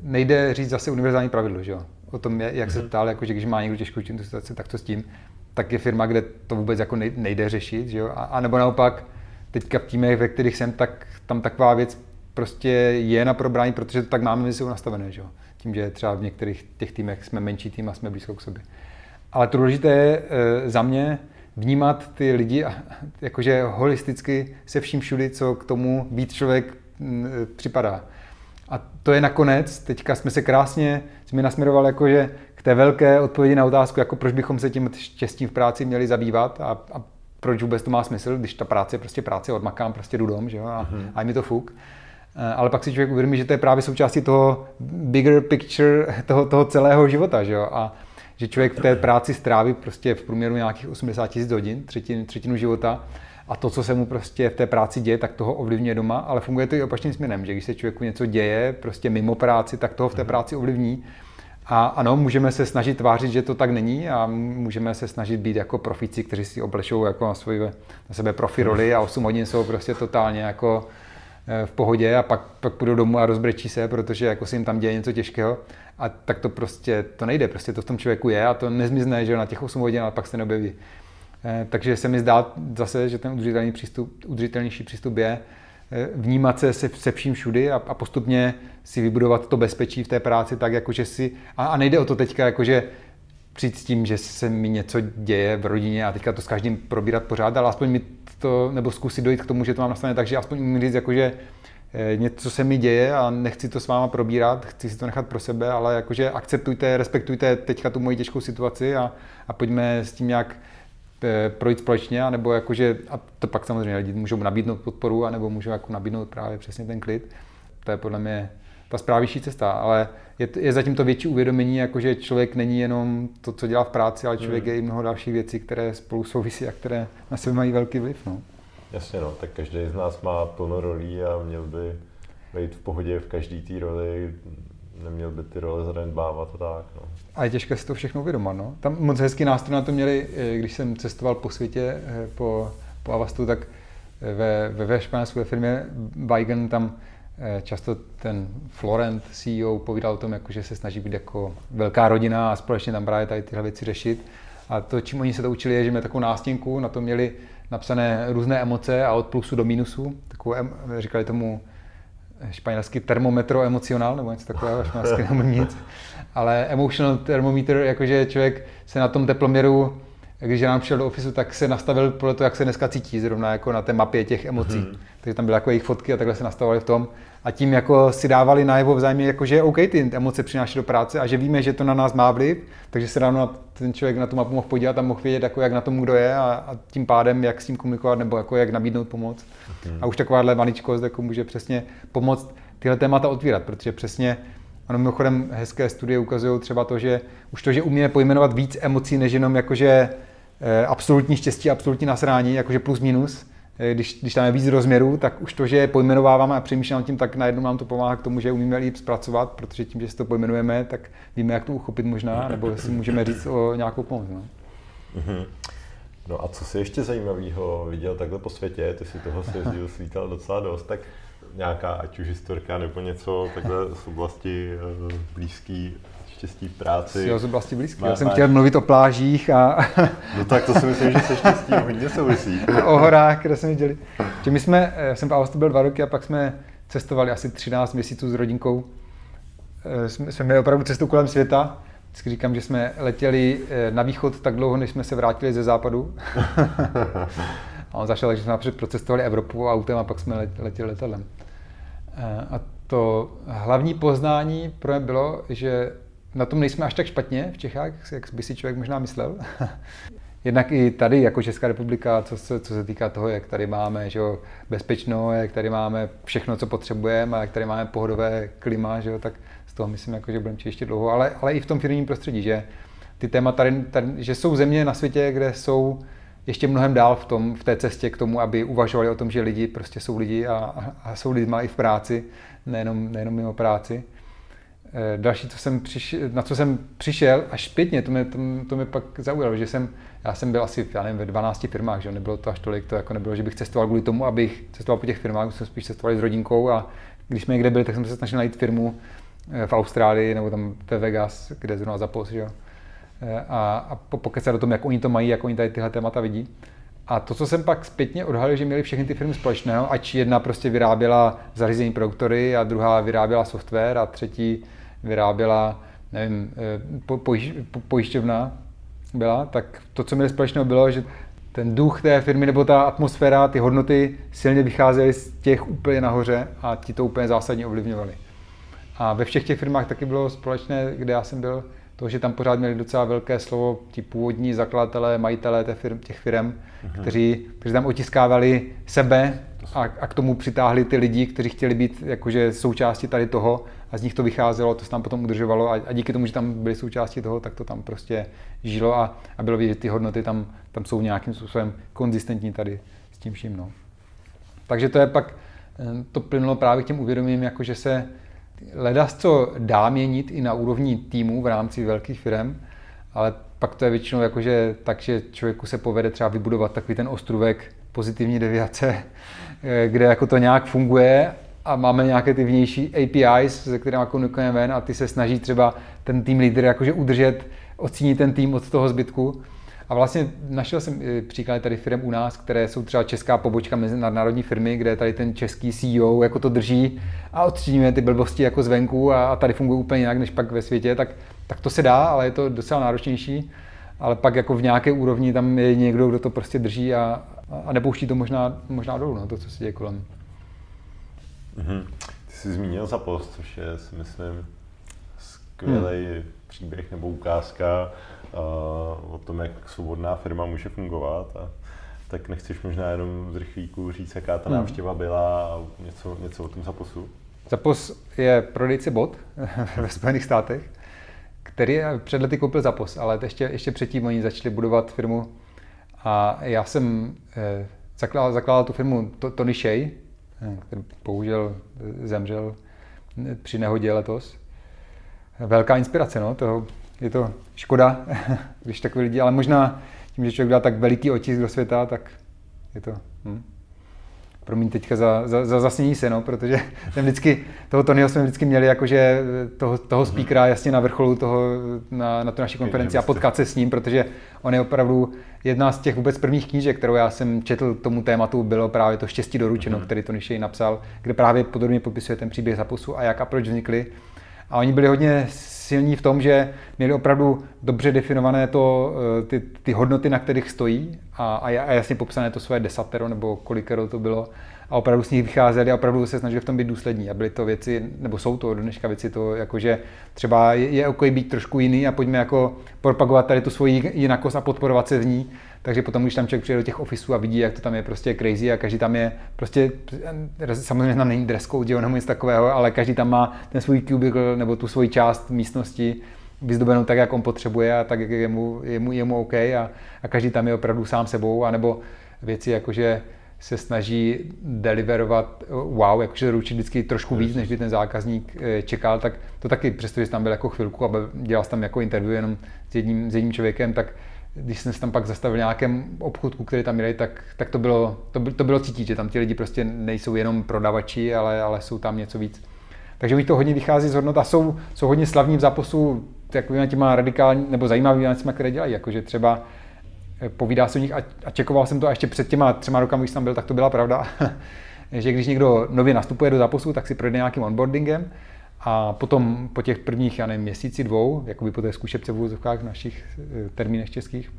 S2: Nejde říct zase univerzální pravidlo, že jo? O tom, jak se mhm. ptal, jako, že když má někdo těžkou situaci, tak to s tím. Tak je firma, kde to vůbec jako nejde řešit, že jo? A, a nebo naopak, teďka v týmech, ve kterých jsem, tak tam taková věc prostě je na probrání, protože to tak máme mezi sebou nastavené, že jo? Tím, že třeba v některých těch týmech jsme menší tým a jsme blízko k sobě. Ale to důležité je e, za mě vnímat ty lidi a, jakože holisticky se vším všudy, co k tomu být člověk m, e, připadá. A to je nakonec, teďka jsme se krásně, jsme nasměrovali jakože k té velké odpovědi na otázku, jako proč bychom se tím štěstím v práci měli zabývat a, a proč vůbec to má smysl, když ta práce je prostě práce, odmakám, prostě jdu dom, že jo, a, mm-hmm. a mi to fuk. Eh, ale pak si člověk uvědomí, že to je právě součástí toho bigger picture, toho, toho celého života, že jo, a že člověk v té práci stráví prostě v průměru nějakých 80 tisíc hodin, třetinu, třetinu života, a to, co se mu prostě v té práci děje, tak toho ovlivňuje doma, ale funguje to i opačným směrem, že když se člověku něco děje prostě mimo práci, tak toho v té mhm. práci ovlivní A ano, můžeme se snažit tvářit, že to tak není a můžeme se snažit být jako profici, kteří si oblečou jako na, svůj, na sebe profi roli a 8 hodin jsou prostě totálně jako v pohodě a pak, pak půjdou domů a rozbrečí se, protože jako si jim tam děje něco těžkého. A tak to prostě, to nejde, prostě to v tom člověku je a to nezmizne, že na těch 8 hodin, ale pak se neobjeví. Eh, takže se mi zdá zase, že ten udržitelný přístup, udržitelnější přístup je eh, vnímat se se, se vším všudy a, a postupně si vybudovat to bezpečí v té práci tak, jakože si, a, a nejde o to teďka, jakože přijít s tím, že se mi něco děje v rodině a teďka to s každým probírat pořád, ale aspoň mi to, nebo zkusit dojít k tomu, že to mám nastavené tak, že aspoň umím říct, jakože eh, něco se mi děje a nechci to s váma probírat, chci si to nechat pro sebe, ale jakože akceptujte, respektujte teďka tu moji těžkou situaci a, a pojďme s tím nějak Eh, projít společně, nebo jakože, a to pak samozřejmě lidi můžou nabídnout podporu, anebo můžou jako nabídnout právě přesně ten klid. To je podle mě ta správnější cesta, ale je, je zatím to větší uvědomění, jakože člověk není jenom to, co dělá v práci, ale člověk hmm. je i mnoho dalších věcí, které spolu souvisí a které na sebe mají velký vliv. No.
S1: Jasně, no, tak každý z nás má plno rolí a měl by být v pohodě v každé té roli, neměl by ty role zanedbávat a tak. No.
S2: A je těžké si to všechno uvědomit. No. Tam moc hezký nástroj na to měli, eh, když jsem cestoval po světě, eh, po, po Avastu, tak eh, ve, ve, ve Španělsku ve firmě Weigen tam často ten Florent CEO povídal o tom, jako, že se snaží být jako velká rodina a společně tam právě tady tyhle věci řešit. A to, čím oni se to učili, je, že měli takovou nástěnku, na to měli napsané různé emoce a od plusu do mínusu. Takovou, říkali tomu španělský termometro emocionál, nebo něco takového, španělsky nemám nic. Ale emotional thermometer, jakože člověk se na tom teploměru, když nám přišel do ofisu, tak se nastavil podle toho, jak se dneska cítí, zrovna jako na té mapě těch emocí. Mm-hmm. Takže tam byly jako jejich fotky a takhle se nastavovali v tom. A tím jako si dávali najevo vzájemně, jako že OK, ty emoce přináší do práce a že víme, že to na nás má vliv, takže se ráno ten člověk na tu mapu mohl podívat a mohl vědět, jako jak na tom kdo je a, a tím pádem, jak s tím komunikovat nebo jako jak nabídnout pomoc. Mm. A už takováhle maličkost jako může přesně pomoct tyhle témata otvírat, protože přesně ano, mimochodem hezké studie ukazují třeba to, že už to, že umíme pojmenovat víc emocí, než jenom jakože absolutní štěstí, absolutní nasrání, jakože plus minus, eh, když, když tam je víc rozměrů, tak už to, že pojmenováváme a přemýšlíme tím, tak najednou nám to pomáhá k tomu, že umíme líp zpracovat, protože tím, že si to pojmenujeme, tak víme, jak to uchopit možná, nebo si můžeme říct o nějakou pomoc. No.
S1: Mm-hmm. No a co si ještě zajímavého viděl takhle po světě, ty si toho svězdil svítal docela dost, tak nějaká, ať už historka nebo něco takhle z oblasti uh, blízký štěstí v práci.
S2: Jo, z oblasti blízký. Já jsem chtěl mluvit o plážích a...
S1: no tak to si myslím, že se štěstí hodně souvisí.
S2: o horách, kde jsme viděli. Že my jsme, já eh, jsem v Austu byl dva roky a pak jsme cestovali asi 13 měsíců s rodinkou. Eh, jsme, jsme měli opravdu cestu kolem světa. Vždycky říkám, že jsme letěli na východ tak dlouho, než jsme se vrátili ze západu. A on zašel, že jsme napřed procestovali Evropu autem a pak jsme letěli letadlem. Eh, a to hlavní poznání pro mě bylo, že na tom nejsme až tak špatně v Čechách, jak by si člověk možná myslel. Jednak i tady, jako Česká republika, co se, co se týká toho, jak tady máme že jo, bezpečno, jak tady máme všechno, co potřebujeme, a jak tady máme pohodové klima, že jo, tak z toho myslím, jako, že budeme ještě dlouho, ale, ale i v tom firmním prostředí, že ty témata tady, tady, že jsou země na světě, kde jsou ještě mnohem dál v, tom, v té cestě k tomu, aby uvažovali o tom, že lidi prostě jsou lidi a, a jsou lidma i v práci, nejenom, nejenom mimo práci. E, další, co jsem přišel, na co jsem přišel až zpětně, to mě, to, to mě pak zaujalo, že jsem, já jsem byl asi já nevím, ve 12 firmách, že nebylo to až tolik, to jako nebylo, že bych cestoval kvůli tomu, abych cestoval po těch firmách, jsem spíš cestoval s rodinkou a když jsme někde byli, tak jsem se snažil najít firmu e, v Austrálii nebo tam ve Vegas, kde zrovna zapos, že jo Eh, a, a pokecat o tom, jak oni to mají, jak oni tady tyhle témata vidí. A to, co jsem pak zpětně odhalil, že měli všechny ty firmy společného, ať jedna prostě vyráběla zařízení produktory a druhá vyráběla software a třetí vyráběla, nevím, eh, po, pojiš, po, pojišťovna byla, tak to, co měli společného, bylo, že ten duch té firmy nebo ta atmosféra, ty hodnoty silně vycházely z těch úplně nahoře a ti to úplně zásadně ovlivňovali. A ve všech těch firmách taky bylo společné, kde já jsem byl, to, že tam pořád měli docela velké slovo ti původní zakladatelé, majitelé těch firm, těch firm mm-hmm. kteří, kteří tam otiskávali sebe a, a k tomu přitáhli ty lidi, kteří chtěli být jakože součástí tady toho a z nich to vycházelo, to se tam potom udržovalo a, a díky tomu, že tam byli součástí toho, tak to tam prostě žilo a, a bylo vidět, že ty hodnoty tam, tam jsou nějakým způsobem konzistentní tady s tím vším. No. Takže to je pak, eh, to plynulo právě k těm uvědomím, jako že se Ledas, co dá měnit i na úrovni týmu v rámci velkých firm, ale pak to je většinou jako, že tak, že člověku se povede třeba vybudovat takový ten ostrůvek pozitivní deviace, eh, kde jako to nějak funguje a máme nějaké ty vnější APIs, se kterými komunikujeme ven a ty se snaží třeba ten tým lídr jakože udržet, ocínit ten tým od toho zbytku. A vlastně našel jsem příklady tady firm u nás, které jsou třeba česká pobočka mezinárodní firmy, kde tady ten český CEO jako to drží a odstřínuje ty blbosti jako zvenku a tady funguje úplně jinak než pak ve světě, tak, tak to se dá, ale je to docela náročnější. Ale pak jako v nějaké úrovni tam je někdo, kdo to prostě drží a, a nepouští to možná, možná dolů, no, to, co se děje kolem.
S1: Mm-hmm. Ty jsi zmínil za post, což je, si myslím, skvělý hmm. příběh nebo ukázka uh, o tom, jak svobodná firma může fungovat. A tak nechceš možná jenom z rychlíku říct, jaká ta hmm. návštěva byla a něco, něco o tom Zaposu?
S2: Zapos je prodejce bot ve Spojených státech, který před lety koupil Zapos, ale ještě, ještě předtím oni začali budovat firmu a já jsem eh, zakládal, zakládal tu firmu Tony Shea, který bohužel zemřel při nehodě letos velká inspirace, no, toho, je to škoda, když takový lidi, ale možná tím, že člověk dá tak veliký otisk do světa, tak je to... Hm. Promiň teďka za, za, za zasnění se, no, protože jsem vždycky, toho Tonyho jsme vždycky měli jakože toho, toho mhm. speakera jasně na vrcholu toho, na, na tu naší konferenci a potkat se s ním, protože on je opravdu jedna z těch vůbec prvních knížek, kterou já jsem četl tomu tématu, bylo právě to Štěstí doručeno, mm-hmm. který Tony Shea napsal, kde právě podrobně popisuje ten příběh zapusu a jak a proč vznikly. A oni byli hodně silní v tom, že měli opravdu dobře definované to, eh, ty, ty hodnoty, na kterých stojí a, a jasně popsané to své desatero nebo kolikero to bylo a opravdu s nich vycházeli a opravdu se snažili v tom být důslední. A byly to věci, nebo jsou to dneška věci, to jako, že třeba je, je OK být trošku jiný a pojďme jako propagovat tady tu svoji jinakost a podporovat se v ní. Takže potom, když tam člověk přijde do těch ofisů a vidí, jak to tam je prostě crazy a každý tam je prostě, samozřejmě tam není dress code, nebo nic takového, ale každý tam má ten svůj cubicle nebo tu svoji část místnosti vyzdobenou tak, jak on potřebuje a tak, jak je mu, je mu, je mu OK a, a každý tam je opravdu sám sebou, anebo věci jako, že se snaží deliverovat wow, jakože ručit vždycky trošku víc, než by ten zákazník eh, čekal, tak to taky, přestože tam byl jako chvilku a dělal tam jako interview jenom s jedním, s jedním člověkem, tak když jsem se tam pak zastavil v nějakém obchodku, který tam měli, tak, tak to, bylo, to, to bylo cítit, že tam ti lidi prostě nejsou jenom prodavači, ale, ale jsou tam něco víc. Takže mi to hodně vychází z hodnot a jsou, jsou hodně slavní v zápasu takovými těma radikální nebo zajímavými věcmi, které dělají. Jakože třeba eh, povídá se o nich a, a čekoval jsem to a ještě před těma třema rokami, když tam byl, tak to byla pravda, že když někdo nově nastupuje do zápasu, tak si projde nějakým onboardingem a potom po těch prvních, já nevím, měsíci, dvou, jakoby po té zkušebce v úzovkách našich eh, termínech českých,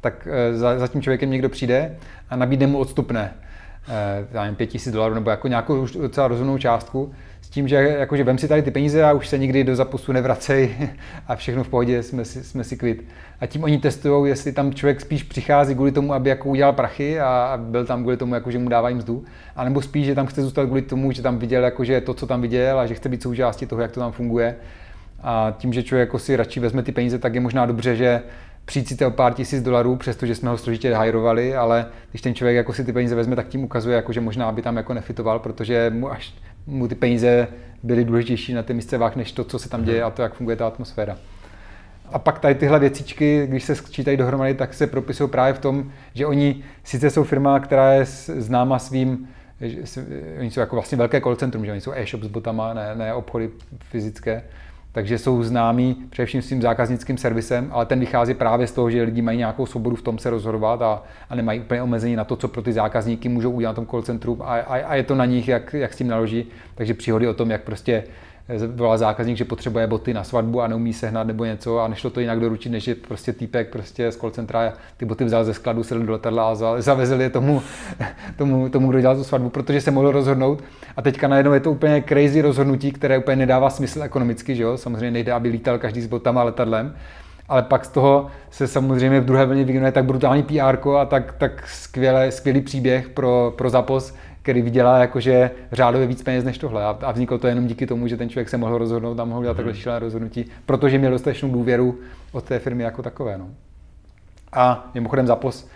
S2: tak eh, za, za tím člověkem někdo přijde a nabídne mu odstupné, já nevím, pět tisíc dolarů nebo jako nějakou docela rozumnou částku, s tím, že jakože vem si tady ty peníze a už se nikdy do zapusu nevracej a všechno v pohodě, jsme si, jsme si kvit. A tím oni testují, jestli tam člověk spíš přichází kvůli tomu, aby jako udělal prachy a byl tam kvůli tomu, jako, že mu dávají mzdu, anebo spíš, že tam chce zůstat kvůli tomu, že tam viděl jakože to, co tam viděl a že chce být součástí toho, jak to tam funguje. A tím, že člověk jako si radši vezme ty peníze, tak je možná dobře, že o pár tisíc dolarů, přestože jsme ho složitě hajrovali, ale když ten člověk jako si ty peníze vezme, tak tím ukazuje, jako, že možná by tam jako nefitoval, protože mu až mu ty peníze byly důležitější na té místech, než to, co se tam děje a to, jak funguje ta atmosféra. A pak tady tyhle věcičky, když se sčítají dohromady, tak se propisují právě v tom, že oni sice jsou firma, která je známa svým, že, oni jsou jako vlastně velké call centrum, že oni jsou e-shop s botama, ne, ne obchody fyzické, takže jsou známí především svým zákaznickým servisem, ale ten vychází právě z toho, že lidi mají nějakou svobodu v tom se rozhodovat a, a nemají úplně omezení na to, co pro ty zákazníky můžou udělat v tom call centru a, a, a je to na nich, jak, jak s tím naloží. Takže příhody o tom, jak prostě volá zákazník, že potřebuje boty na svatbu a neumí sehnat nebo něco a nešlo to jinak doručit, než je prostě týpek prostě z call centra ty boty vzal ze skladu, sedl do letadla a zavezl je tomu, tomu, tomu, kdo dělal tu svatbu, protože se mohl rozhodnout. A teďka najednou je to úplně crazy rozhodnutí, které úplně nedává smysl ekonomicky, že jo? Samozřejmě nejde, aby lítal každý s botama letadlem, ale pak z toho se samozřejmě v druhé vlně vyvinuje tak brutální PR a tak, tak skvělé, skvělý příběh pro, pro Zapos, který vydělá jakože řádově víc peněz než tohle. A, a vzniklo to jenom díky tomu, že ten člověk se mohl rozhodnout a mohl dělat takhle mhm. šílené rozhodnutí, protože měl dostatečnou důvěru od té firmy jako takové. No. A mimochodem Zapos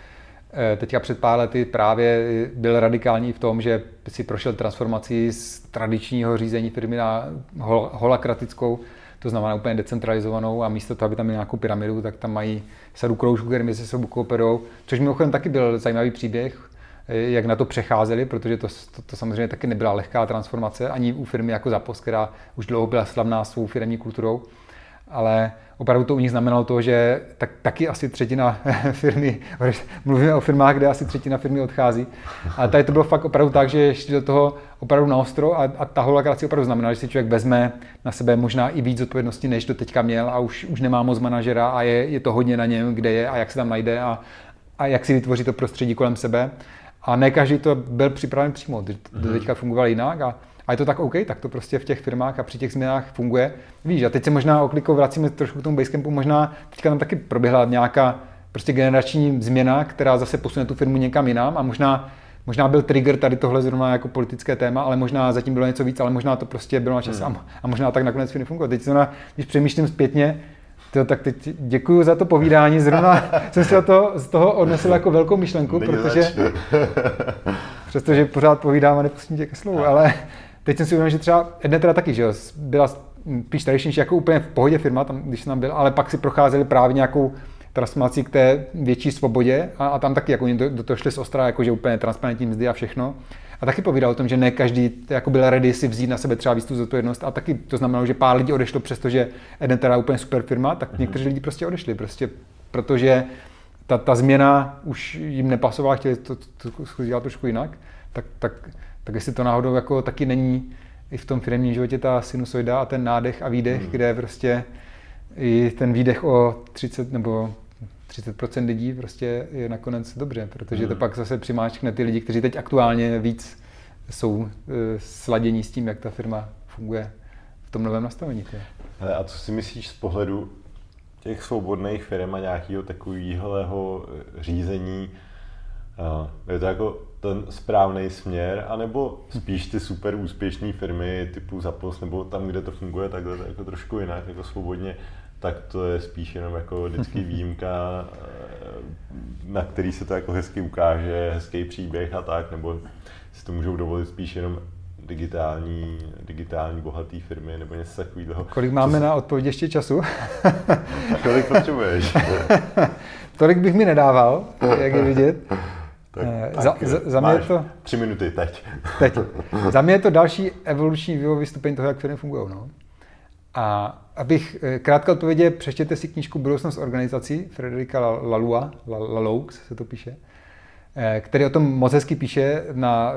S2: Eh, teďka před pár lety právě byl radikální v tom, že si prošel transformací z tradičního řízení firmy na hol- holakratickou, to znamená úplně decentralizovanou a místo toho, aby tam měli nějakou pyramidu, tak tam mají sadu kroužků, které mezi sebou kooperují, což mimochodem taky byl zajímavý příběh, jak na to přecházeli, protože to, to, to samozřejmě taky nebyla lehká transformace, ani u firmy jako Zapos, která už dlouho byla slavná svou firmní kulturou, ale opravdu to u nich znamenalo to, že tak, taky asi třetina firmy, mluvíme o firmách, kde asi třetina firmy odchází. A tady to bylo fakt opravdu tak, že šli do toho opravdu na ostro a, a ta holakracie opravdu znamená, že si člověk vezme na sebe možná i víc odpovědnosti, než to teďka měl a už, už nemá moc manažera a je, je to hodně na něm, kde je a jak se tam najde a, a jak si vytvoří to prostředí kolem sebe. A ne každý to byl připraven přímo, to mhm. teďka fungoval jinak a a je to tak OK, tak to prostě v těch firmách a při těch změnách funguje. Víš, a teď se možná oklikou vracíme trošku k tomu Basecampu, možná teďka tam taky proběhla nějaká prostě generační změna, která zase posune tu firmu někam jinam a možná Možná byl trigger tady tohle zrovna jako politické téma, ale možná zatím bylo něco víc, ale možná to prostě bylo na čas hmm. a možná tak nakonec firmy funguje. Teď zrovna, když přemýšlím zpětně, to, tak teď děkuji za to povídání. Zrovna jsem si to, z toho odnesl jako velkou myšlenku, Není protože přestože pořád povídám a nepustím tě ke slovu, ale teď jsem si uvědomil, že třeba Edne teda taky, že byla spíš tradičnější, jako úplně v pohodě firma, tam, když jsem tam byl, ale pak si procházeli právě nějakou transformací k té větší svobodě a, a tam taky jako do, do toho šli z ostra, jakože úplně transparentní mzdy a všechno. A taky povídal o tom, že ne každý jako byl ready si vzít na sebe třeba víc tu zodpovědnost a taky to znamenalo, že pár lidí odešlo, přestože Eden teda úplně super firma, tak mm-hmm. někteří lidi prostě odešli, prostě protože ta, ta změna už jim nepasovala, chtěli to, to, to dělat trošku jinak, tak, tak tak jestli to náhodou jako taky není i v tom firmním životě ta sinusoida a ten nádech a výdech, hmm. kde prostě i ten výdech o 30 nebo 30% lidí prostě je nakonec dobře, protože hmm. to pak zase přimáčkne ty lidi, kteří teď aktuálně víc jsou e, sladění s tím, jak ta firma funguje v tom novém nastavení.
S1: Hele, a co si myslíš z pohledu těch svobodných firm a nějakého takového řízení? Je to jako ten správný směr, anebo spíš ty super úspěšné firmy typu Zapos, nebo tam, kde to funguje takhle jako trošku jinak, jako svobodně, tak to je spíš jenom jako vždycky výjimka, na který se to jako hezky ukáže, hezký příběh a tak, nebo si to můžou dovolit spíš jenom digitální, digitální bohatý firmy nebo něco takového.
S2: Kolik máme Co... na odpověď ještě času?
S1: Kolik potřebuješ?
S2: Tolik bych mi nedával, jak je vidět.
S1: Tak, eh, za, tak za, za mě to, tři minuty teď.
S2: teď. Za mě je to další evoluční vývojový stupeň toho, jak firmy fungují. No. A abych eh, krátko odpověděl, přečtěte si knížku Budoucnost organizací Frederika Lalua, Laloux se to píše, eh, který o tom moc hezky píše na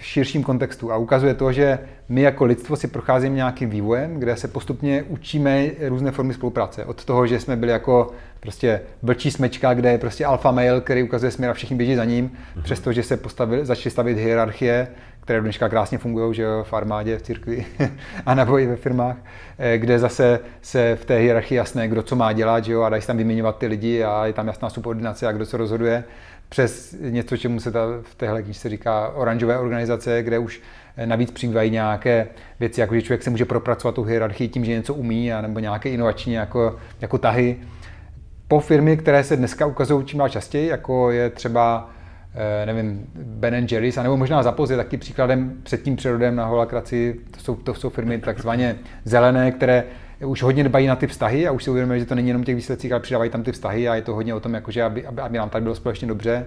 S2: širším kontextu a ukazuje to, že my jako lidstvo si procházíme nějakým vývojem, kde se postupně učíme různé formy spolupráce. Od toho, že jsme byli jako prostě vlčí smečka, kde je prostě alfa mail, který ukazuje směr a všichni běží za ním, mm-hmm. přestože se postavili, začaly stavit hierarchie, které dneška krásně fungují, že jo, v armádě, v církvi a nebo i ve firmách, eh, kde zase se v té hierarchii jasné, kdo co má dělat, že jo, a dají se tam vyměňovat ty lidi a je tam jasná subordinace a kdo se rozhoduje přes něco, čemu se ta, v téhle knižce říká oranžové organizace, kde už eh, navíc přibývají nějaké věci, jako že člověk se může propracovat tu hierarchii tím, že něco umí, nebo nějaké inovační jako, jako tahy. Po firmy, které se dneska ukazují čím dál častěji, jako je třeba nevím, Ben Jerry's, nebo možná Zapoz je taky příkladem před tím přírodem na holakraci. To jsou, to jsou firmy takzvaně zelené, které už hodně dbají na ty vztahy a už si uvědomují, že to není jenom těch výsledcích, ale přidávají tam ty vztahy a je to hodně o tom, jakože aby, aby, aby nám tady bylo společně dobře.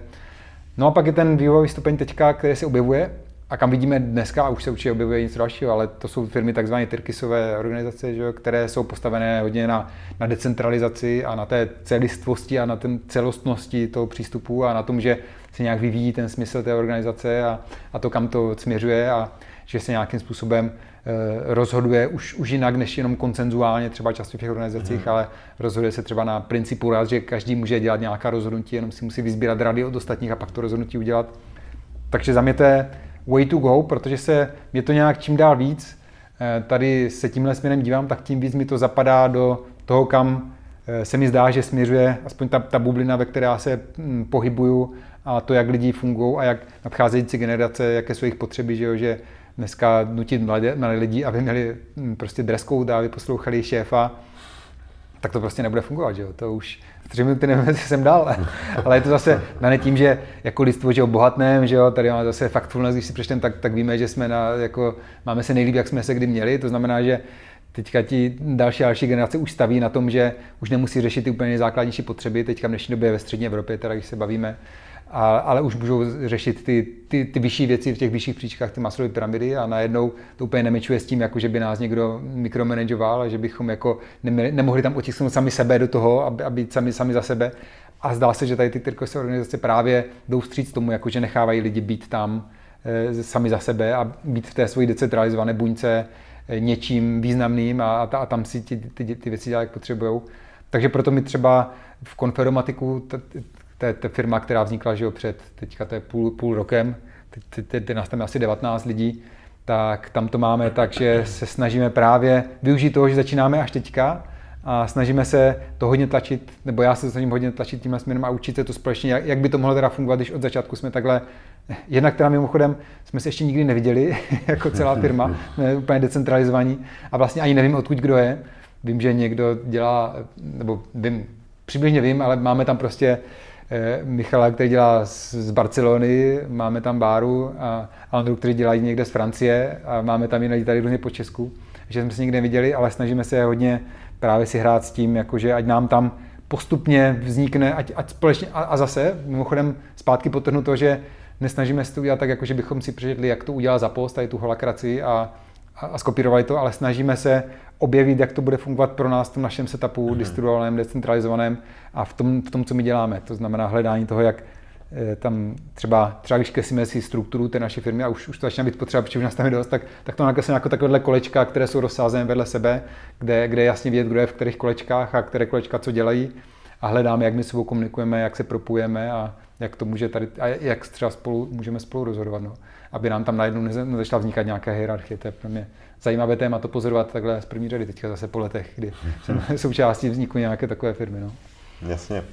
S2: No a pak je ten vývojový stupeň teďka, který se objevuje a kam vidíme dneska, už se určitě objevuje něco dalšího, ale to jsou firmy takzvané Tyrkisové organizace, že, které jsou postavené hodně na, na decentralizaci a na té celistvosti a na ten celostnosti toho přístupu a na tom, že se nějak vyvíjí ten smysl té organizace a, a to, kam to směřuje a že se nějakým způsobem Eh, rozhoduje už, už jinak než jenom koncenzuálně, třeba často v těch organizacích, mm. ale rozhoduje se třeba na principu rád, že každý může dělat nějaká rozhodnutí, jenom si musí vyzbírat rady od ostatních a pak to rozhodnutí udělat. Takže za mě to je way to go, protože se mě to nějak čím dál víc, eh, tady se tímhle směrem dívám, tak tím víc mi to zapadá do toho, kam eh, se mi zdá, že směřuje aspoň ta, ta bublina, ve které já se hm, pohybuju a to, jak lidi fungují a jak nadcházející generace, jaké jsou jejich potřeby, že, jo, že dneska nutit mladé, mladé lidi, aby měli hm, prostě dress code, aby poslouchali šéfa, tak to prostě nebude fungovat, že jo? To už tři minuty nevím, jestli jsem dal, ale je to zase dané tím, že jako lidstvo, že bohatném, že jo, tady máme zase factfulness, když si přečtem, tak, tak víme, že jsme na, jako, máme se nejlíp, jak jsme se kdy měli, to znamená, že teďka ti další další generace už staví na tom, že už nemusí řešit ty úplně nejzákladnější potřeby, teďka v dnešní době ve střední Evropě, teda když se bavíme, a, ale už můžou řešit ty, ty, ty vyšší věci v těch vyšších příčkách, ty maslové pyramidy a najednou to úplně nemečuje s tím, jako že by nás někdo mikromanageoval a že bychom jako neměli, nemohli tam otisknout sami sebe do toho, aby, aby sami, sami za sebe. A zdá se, že tady ty tyrkové organizace právě jdou vstříc tomu, jako že nechávají lidi být tam e, sami za sebe a být v té svoji decentralizované buňce e, něčím významným a, a, a tam si ty, ty, ty věci dělat, jak potřebují. Takže proto mi třeba v konferomatiku to je, je firma, která vznikla že jo, před teďka to je půl, půl rokem, teď, teď, teď nás tam asi 19 lidí, tak tam to máme tak, že se snažíme právě využít toho, že začínáme až teďka a snažíme se to hodně tlačit, nebo já se snažím hodně tlačit tímhle směrem a učit se to společně, jak, jak by to mohlo teda fungovat, když od začátku jsme takhle, jednak teda mimochodem jsme se ještě nikdy neviděli, jako celá firma, jsme úplně decentralizovaní a vlastně ani nevím, odkud kdo je. Vím, že někdo dělá, nebo vím, přibližně vím, ale máme tam prostě Michala, který dělá z Barcelony, máme tam Báru a Andru, který dělá někde z Francie a máme tam i tady různě po Česku, že jsme se nikdy neviděli, ale snažíme se hodně právě si hrát s tím, jakože ať nám tam postupně vznikne, ať, ať společně, a, a zase, mimochodem zpátky potrhnu to, že nesnažíme se to udělat tak, jako že bychom si přečetli, jak to udělal za post, tady tu holakraci a, a, skopírovali to, ale snažíme se objevit, jak to bude fungovat pro nás v tom našem setupu, mm-hmm. distribuovaném, decentralizovaném a v tom, v tom, co my děláme. To znamená hledání toho, jak eh, tam třeba, třeba když kreslíme si strukturu té naší firmy a už, už to začíná být potřeba, protože už nás tam je dost, tak, tak to nakreslíme jako takovéhle kolečka, které jsou rozsázené vedle sebe, kde, kde je jasně vidět, kdo je v kterých kolečkách a které kolečka co dělají a hledáme, jak my sebou komunikujeme, jak se propujeme a jak to může tady, a jak třeba spolu, můžeme spolu rozhodovat, no. Aby nám tam najednou nezačala vznikat nějaká hierarchie, to je pro mě zajímavé téma to pozorovat takhle z první řady, teďka zase po letech, kdy jsem součástí vzniku nějaké takové firmy. No.
S1: Jasně.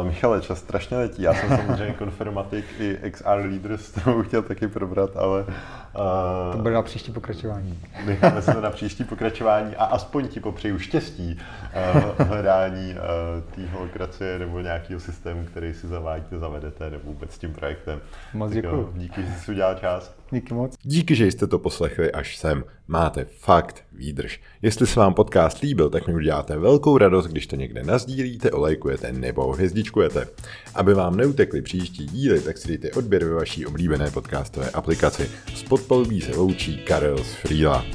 S1: Uh, Michale, čas strašně letí. Já jsem samozřejmě konfirmatik i XR leader, s kterou chtěl taky probrat, ale...
S2: Uh, to bude na příští pokračování.
S1: Necháme se to na příští pokračování a aspoň ti popřeju štěstí uh, hledání uh, té holokracie nebo nějakého systému, který si zavádíte, zavedete, nebo vůbec s tím projektem.
S2: Moc děkuji.
S1: Díky, že jsi udělal čas.
S2: Díky moc.
S1: Díky, že jste to poslechli až sem. Máte fakt výdrž. Jestli se vám podcast líbil, tak mi uděláte velkou radost, když to někde nazdílíte, olejkujete nebo hvězdičkujete. Aby vám neutekly příští díly, tak si dejte odběr ve vaší oblíbené podcastové aplikaci podpolubí se loučí Karel z Frýla.